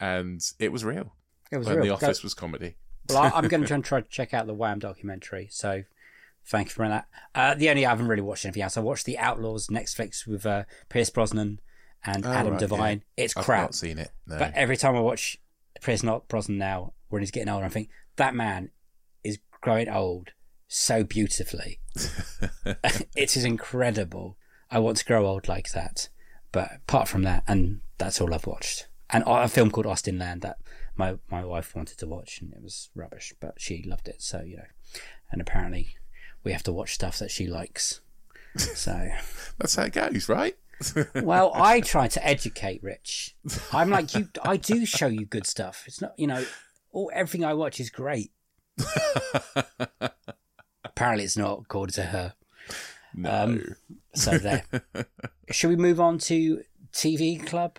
and it was real. It was real. The Go- Office was comedy. Well, I'm going to try and try to check out the Wham documentary. So, thank you for that. Uh, the only I haven't really watched anything else. I watched The Outlaws Netflix with uh, Pierce Brosnan and Oh, Adam right, Devine. It's crap. I've not seen it. No. But every time I watch Pierce Brosnan now, when he's getting older, I think that man is growing old so beautifully. it is incredible. I want to grow old like that. But apart from that, and that's all I've watched. And a film called Austenland that my, my wife wanted to watch, and it was rubbish, but she loved it. So, you know, and apparently we have to watch stuff that she likes. So, That's how it goes, right? well, I try to educate Rich. I'm like you. I do show you good stuff. It's not, you know, all everything I watch is great. Apparently, it's not according to her. no. Um, So there. Should we move on to TV Club?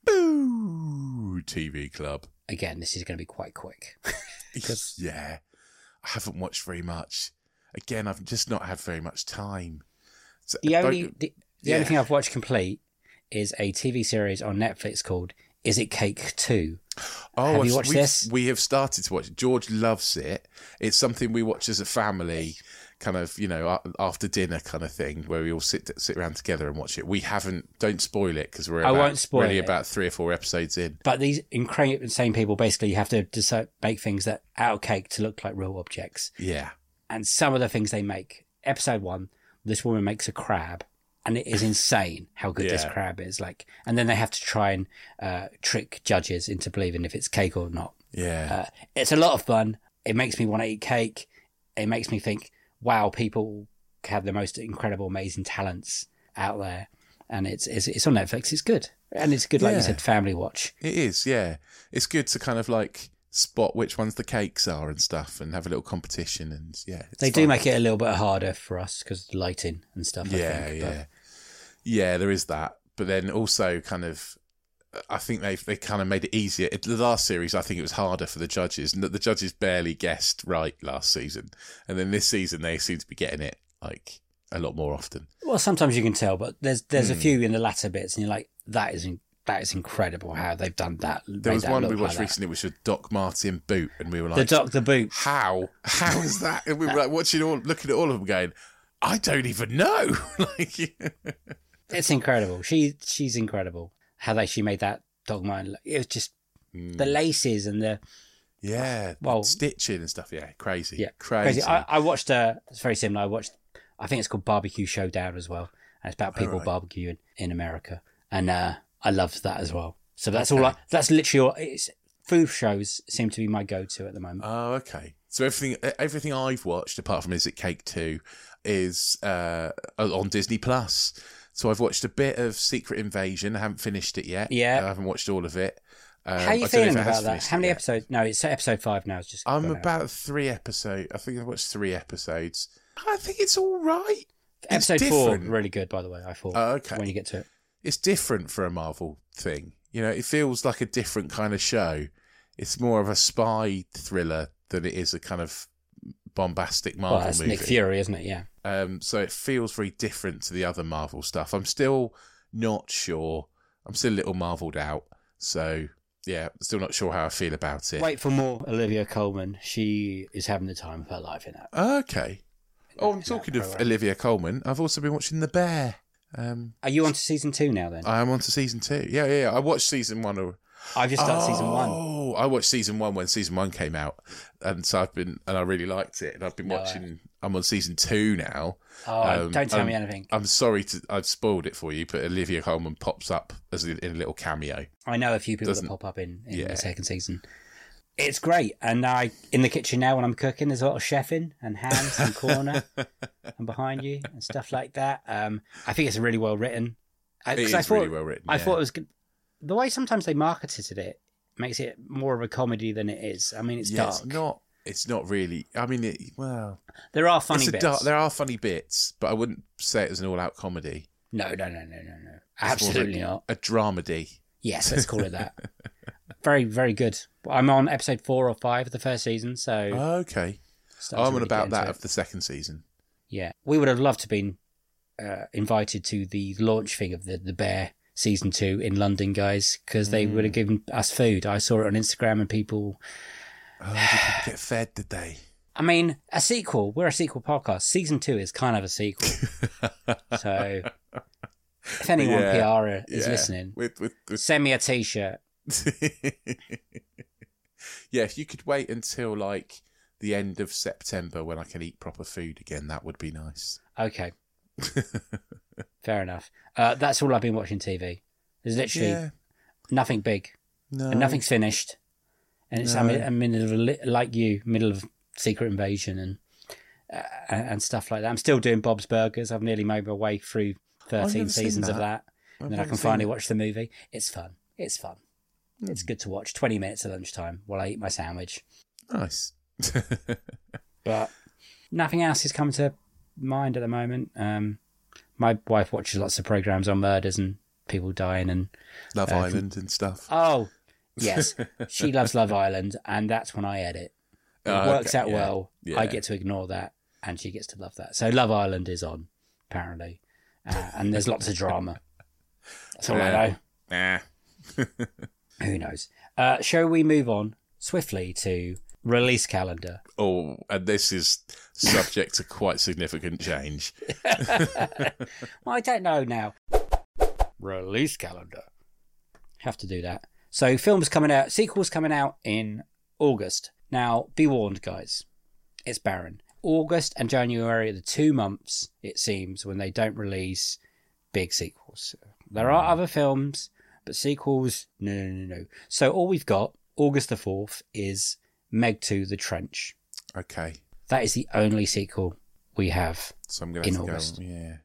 TV Club. Again, this is going to be quite quick. because yeah, I haven't watched very much. Again, I've just not had very much time. So the only the, the yeah. only thing I've watched complete is a TV series on Netflix called Is It Cake Two? Oh, Have you watched this? We have started to watch it. George loves it. It's something we watch as a family, kind of, you know, after dinner kind of thing, where we all sit sit around together and watch it. We haven't. Don't spoil it because we're I about, won't spoil really it. about three or four episodes in. But these incredible insane people basically have to decide, make things that out of cake to look like real objects. Yeah, And some of the things they make. Episode one, this woman makes a crab, and it is insane how good this crab is. Like, and then they have to try and uh, trick judges into believing if it's cake or not. yeah, Uh, it's a lot of fun. It makes me want to eat cake. It makes me think, wow, people have the most incredible, amazing talents out there. And it's it's, it's on Netflix. It's good, and it's good, like you said, family watch. it is. Yeah, it's good to kind of like spot which ones the cakes are and stuff, and have a little competition. And yeah, it's They do make it a little bit harder for us because lighting and stuff. I Yeah, think, yeah, yeah. There is that, but then also kind of, I think they they kind of made it easier. It, the last series, I think it was harder for the judges, and that the judges barely guessed right last season, and then this season they seem to be getting it like a lot more often. Well, sometimes you can tell, but there's there's a Hmm. few in the latter bits, and you're like, that is in, that is incredible how they've done that. There was one we watched that. recently, which was Doc Marten Boot, and we were like, The Doc the Boot. How? How is that? And we were like watching all, looking at all of them, going, I don't even know. like, It's incredible. She she's incredible. How they she made that Doc mine. It was just Hmm. the laces and the yeah, Well- stitching and stuff. Yeah, crazy. yeah crazy. I, I watched a it's very similar. I watched I think it's called Barbecue Showdown as well. And it's about people right. barbecuing in America, and uh I loved that as well. So that's all. I, that's literally all. It's food shows seem to be my go-to at the moment. Oh, okay. So everything everything I've watched, apart from Is It Cake Two, is uh, on Disney Plus. So I've watched a bit of Secret Invasion. I haven't finished it yet. Yeah. I haven't watched all of it. Um, How are you I don't know if feeling about that? How many episodes? No, it's episode five now. It's just. I'm gone out. about three episodes. I think I've watched three episodes. I think it's all right. It's episode four. Really good, by the way. I thought. Oh, okay. When you get to it. It's different for a Marvel thing. You know, it feels like a different kind of show. It's more of a spy thriller than it is a kind of bombastic Marvel well, that's movie. Nick Fury, isn't it? Yeah. Um, so it feels very different to the other Marvel stuff. I'm still not sure. I'm still a little marvelled out. So yeah, still not sure how I feel about it. Wait for more Olivia Colman. She is having the time of her life in that. Okay. Oh, I'm talking of. Olivia Colman. I've also been watching The Bear. Um, Are you on to season two now? Then I am on to season two. Yeah, yeah. yeah. I watched season one. Or, I've just started season one. Oh, I watched season one when season one came out, and so I've been and I really liked it. And I've been No, watching. I'm on season two now. Oh, Um, don't tell um, me anything. I'm sorry to I've spoiled it for you, but Olivia Colman pops up as a, in a little cameo. I know a few people that doesn't- pop up in, in Yeah. the second season. It's great, and I in the kitchen now when I'm cooking, there's a lot of chefing and hands in the corner and behind you and stuff like that. Um, I think it's really well written. I, It 'cause I thought, really well written, I yeah. thought it was good. The way sometimes they marketed it makes it more of a comedy than it is. I mean, it's yeah, dark. it's not. It's not really. I mean, it, well, there are funny it's bits. dark, there are funny bits, but I wouldn't say it was an all-out comedy. No, no, no, no, no, no. It's more of Absolutely a, not. A dramedy. Yes, let's call it that. very, very good. I'm on episode four or five of the first season, so Okay. I'm on really about that of the second season. Yeah, we would have loved to have been uh, invited to the launch thing of the the Bear season two in London, guys, because they Mm. would have given us food. I saw it on Instagram and people. Oh, did people get fed? Did they? I mean, a sequel. We're a sequel podcast. Season two is kind of a sequel. so, if anyone Yeah, PR is yeah. listening, With, with, with send me a T-shirt. yeah, if you could wait until like the end of September when I can eat proper food again, that would be nice. Okay, fair enough. Uh, that's all I've been watching TV. There's literally Yeah. nothing big, No. and nothing's finished. And it's No. I'm, in, I'm in the like you, middle of Secret Invasion and uh, and stuff like that. I'm still doing Bob's Burgers. I've nearly made my way through 13 never seen seasons of that. that, I've and then I can finally it. watch the movie. It's fun. It's fun. Hmm. It's good to watch. 20 minutes at lunchtime while I eat my sandwich. Nice. But nothing else is coming to mind at the moment. Um, my wife watches lots of programs on murders and people dying and Love Uh, Island and stuff. Oh, yes. she loves Love Island, and that's when I edit. It Oh, works okay, out yeah, well. I get to ignore that, and she gets to love that. So Love Island is on, apparently. Uh, and there's lots of drama. That's all I know. Nah. Who knows? Uh, shall we move on swiftly to release calendar? Oh, and this is subject to quite significant change. Well, I don't know now. Release calendar. Have to do that. So, films coming out, sequels coming out in August. Now, be warned, guys. It's barren. August and January are the two months, it seems, when they don't release big sequels. There are other films, but sequels, no, no, no, no. So, all we've got, August the 4th, is Meg 2 The Trench. Okay. That is the only sequel we have So I'm going to in August. go. Yeah.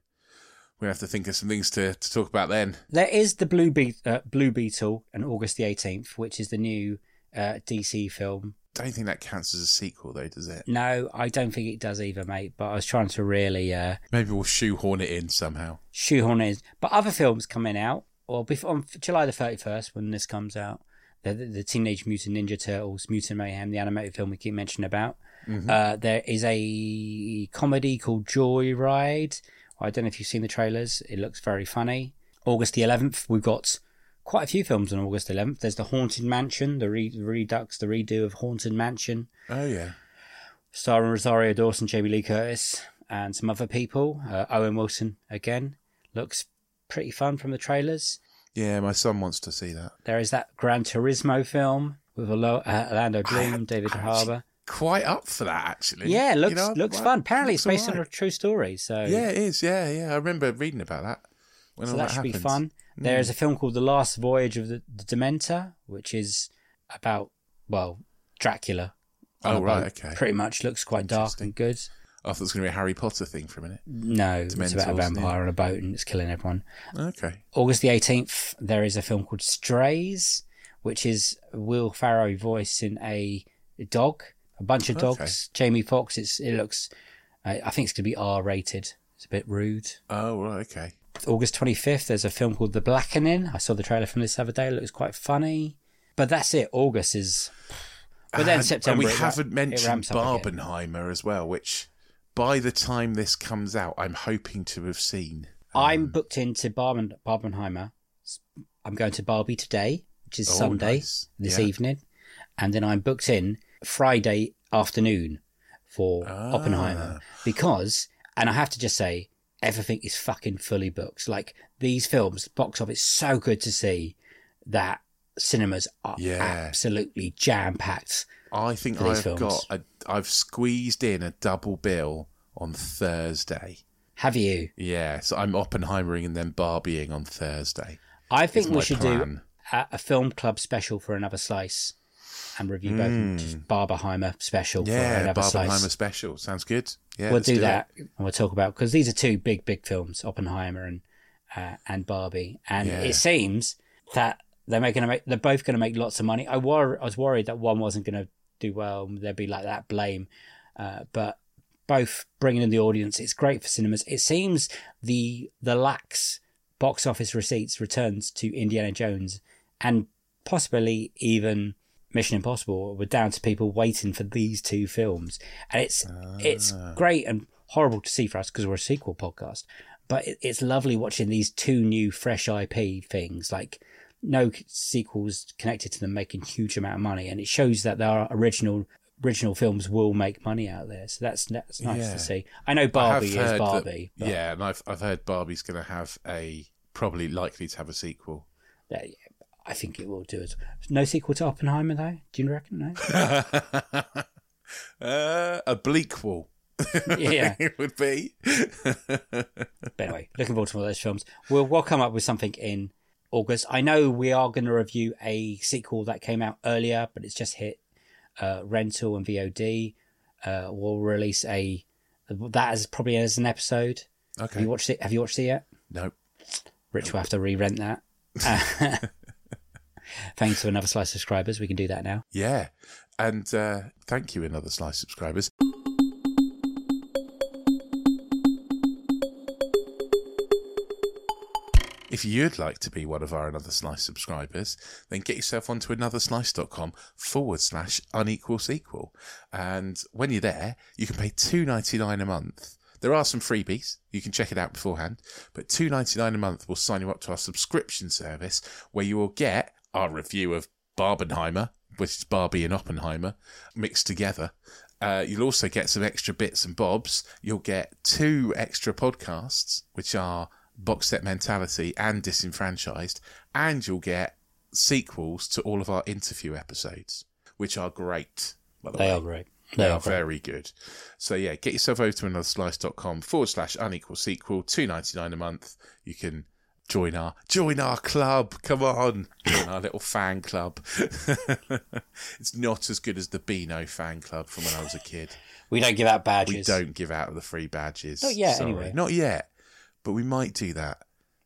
We have to think of some things to, to talk about then. There is the Blue, Be- uh, Blue Beetle on August the 18th, which is the new uh, DC film. Don't think that counts as a sequel, though, does it? No, I don't think it does either, mate. But I was trying to really uh, Maybe we'll shoehorn it in somehow. shoehorn it. in. But other films coming out, or before on July the 31st, when this comes out, the, the, the Teenage Mutant Ninja Turtles, Mutant Mayhem, the animated film we keep mentioning about. Mhm. Uh, there is a comedy called Joyride. I don't know if you've seen the trailers. It looks very funny. August the 11th, we've got quite a few films on August 11th. There's The Haunted Mansion, the re- redux, the redo of Haunted Mansion, Oh, yeah. starring Rosario Dawson, Jamie Lee Curtis, and some other people. Uh, Owen Wilson again. Looks pretty fun from the trailers. Yeah, my son wants to see that. There is that Gran Turismo film with uh, Orlando Bloom, David Harbour. Quite up for that, actually. Yeah, looks You know, looks fun. Apparently, looks it's based on a true story. So Yeah, it is. Yeah, yeah. I remember reading about that. When so that that, should be fun. There is a film called The Last Voyage of the, the Dementor, which is about well Dracula. Oh, right, boat. okay. Pretty much looks quite dark and good. I thought it was going to be a Harry Potter thing for a minute. No, it's about a vampire yeah. on a boat and it's killing everyone. Okay. August the 18th, there is a film called Strays, which is Will Ferrell voicing a dog, a bunch of dogs. Okay. Jamie Foxx, it's, it looks, uh, I think it's going to be R rated. It's a bit rude. Oh, right. Okay. August 25th, there's a film called The Blackening. I saw the trailer from this the other day. It looks quite funny. But that's it. August is. But then ah, And- September. And we haven't it mentioned. Barbenheimer as well, which by the time this comes out, I'm hoping to have seen. I'm um, booked into Barben, Barbenheimer. I'm going to Barbie today, which is Oh, Sunday nice. this Yeah. evening. And then I'm booked in Friday afternoon for ah. Oppenheimer. Because, and I have to just say, everything is fucking fully booked. Like these films, box office, so good to see that cinemas are Yeah. absolutely jam packed. I think I've films. got a, I've squeezed in a double bill on Thursday. Have you? Yeah, so I'm Oppenheimering and then Barbieing on Thursday. I think we should plan. do a, a film club special for another slice and review both just Barbenheimer special. Yeah, slice. special sounds good. Yeah, we'll do it. that and we'll talk about because these are two big, big films, Oppenheimer and uh, and Barbie, and Yeah. it seems that they're making to make they're both going to make lots of money. I wor- I was worried that one wasn't going to do well. There'd be like that blame, uh, but both bringing in the audience. It's great for cinemas. It seems the the lax box office receipts returns to Indiana Jones and possibly even Mission Impossible were down to people waiting for these two films, and it's it's Ah. great and horrible to see for us because we're a sequel podcast. but it, it's lovely watching these two new fresh IP things like no sequels connected to them making huge amount of money, and it shows that there are original original films will make money out there. So that's that's nice Yeah. to see. I know Barbie have is that- Barbie. but yeah, and I've I've heard Barbie's going to have a probably likely to have a sequel. that- I think it will do it. No sequel to Oppenheimer though. Do you reckon? No. uh, a bleak wall. Yeah. it would be. But anyway, looking forward to one of those films. We'll, we'll come up with something in August. I know we are going to review a sequel that came out earlier, but it's just hit uh, rental and VOD. Uh, we'll release a that as probably as an episode. Okay. Have you watched it? Have you watched it yet? Nope. Rich will have to re-rent that. Thanks to another slice subscribers, we can do that now. Yeah. And uh, thank you, another Slice subscribers. If you'd like to be one of our Another Slice subscribers, then get yourself onto anotherslice.com forward slash unequal sequel. And when you're there, you can pay two ninety nine a month. There are some freebies. You can check it out beforehand. But two ninety nine a month will sign you up to our subscription service where you will get our review of Barbenheimer, which is Barbie and Oppenheimer, mixed together. Uh, you'll also get some extra bits and bobs. You'll get two extra podcasts, which are Box Set Mentality and Disenfranchised, and you'll get sequels to all of our interview episodes, which are great. By the They way. are great. They, They are, are very good. So yeah, get yourself over to anotherslice.com forward slash unequal sequel, two ninety nine a month. You can join our join our club. Come on. Join our little fan club. it's not as good as the Beano fan club from when I was a kid. We don't give out badges. We don't give out the free badges. Not yet, Sorry. anyway. Not yet. But we might do that.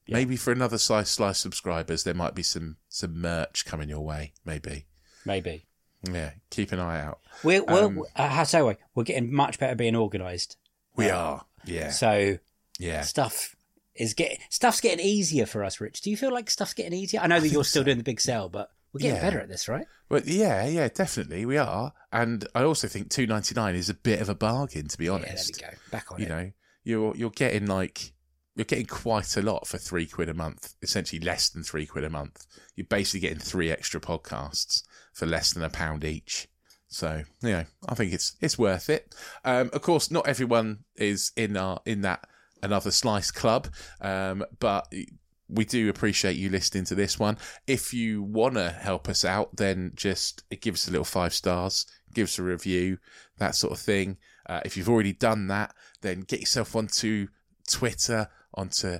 Maybe for another slice slice subscribers, there might be some some merch coming your way. Maybe. Maybe. Yeah. Keep an eye out. We're, we're, Um, uh, how say we? We're getting much better being organised. We are. Yeah. So yeah. stuff is getting stuff's getting easier for us, Rich. Do you feel like stuff's getting easier? I know that you're still doing the big sell, but we're getting Yeah. better at this, right? Well, yeah, yeah, definitely we are, and I also think two ninety nine is a bit of a bargain, to be Yeah, there honest. we go. Back on You it. know, you're you're getting like you're getting quite a lot for three quid a month. Essentially, less than three quid a month. You're basically getting three extra podcasts for less than a pound each. So, you know, I think it's it's worth it. Um, of course, not everyone is in our in that another slice club, um, but we do appreciate you listening to this one. If you want to help us out, then just give us a little five stars, give us a review, that sort of thing. Uh, if you've already done that, then get yourself onto Twitter, onto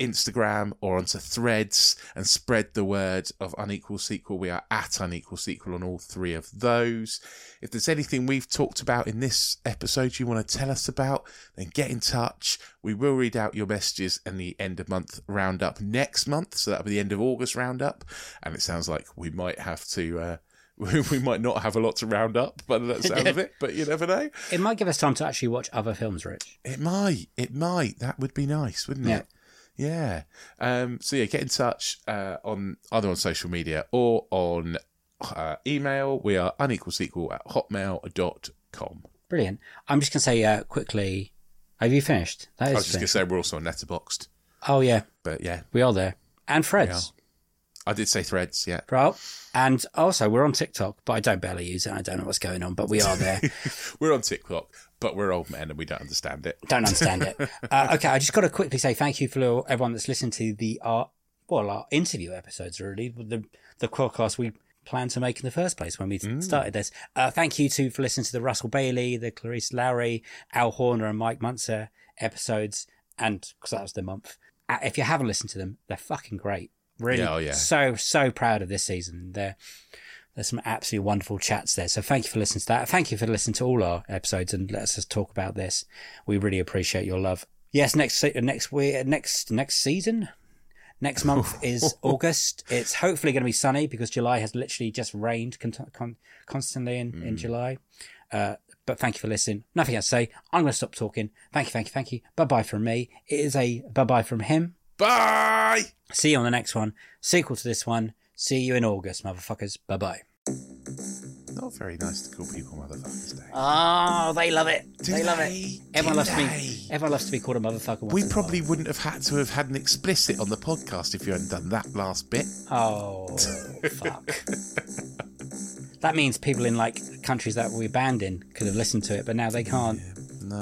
Instagram or onto threads and spread the word of Unequal Sequel. We are at Unequal Sequel on all three of those. If there's anything we've talked about in this episode you want to tell us about, then get in touch. We will read out your messages in the end of month roundup next month. So that'll be the end of August roundup. And it sounds like we might have to, uh, we might not have a lot to round up by the sound of it, but you never know. It might give us time to actually watch other films, Rich. It might. It might. That would be nice, wouldn't Yeah. it? Yeah. Um, so yeah, get in touch uh, on either on social media or on uh, email. We are unequalsequel at hotmail.com. Brilliant. I'm just gonna say uh, quickly. Have you finished? That I was just going to say we're also on Letterboxd, Oh yeah, but yeah, we are there. And Threads. I did say threads. Yeah. Right. And also, we're on TikTok, but I don't barely use it. I don't know what's going on, but we are there. we're on TikTok, but we're old men and we don't understand it. don't understand it. Uh, okay, I just got to quickly say thank you for everyone that's listened to the our well, our interview episodes, really, the the podcast we planned to make in the first place when we started this. Uh, thank you to for listening to the Russell Bailey, the Clarice Lowry, Al Horner, and Mike Munzer episodes, and because that was the month. Uh, if you haven't listened to them, they're fucking great. Really, Yeah, oh, yeah. so so proud of this season. They're there's some absolutely wonderful chats there. So thank you for listening to that. Thank you for listening to all our episodes and let us just talk about this. We really appreciate your love. Yes, next next week, next next season, next month is August. It's hopefully going to be sunny because July has literally just rained con- con- constantly in, in July. Uh, but thank you for listening. Nothing else to say. I'm going to stop talking. Thank you, thank you, thank you. Bye bye from me. It is a bye bye from him. Bye. See you on the next one. Sequel to this one. See you in August, motherfuckers. Bye bye. Not very nice to call people motherfuckers, Dave. Oh, they love it. Do they love it. Everyone loves to be. Everyone loves to be called a motherfucker. once We in a probably wouldn't have had to have had an explicit on the podcast if you hadn't done that last bit. while. Oh, fuck. That means people in like countries that we banned in could have listened to it, but now they can't. No.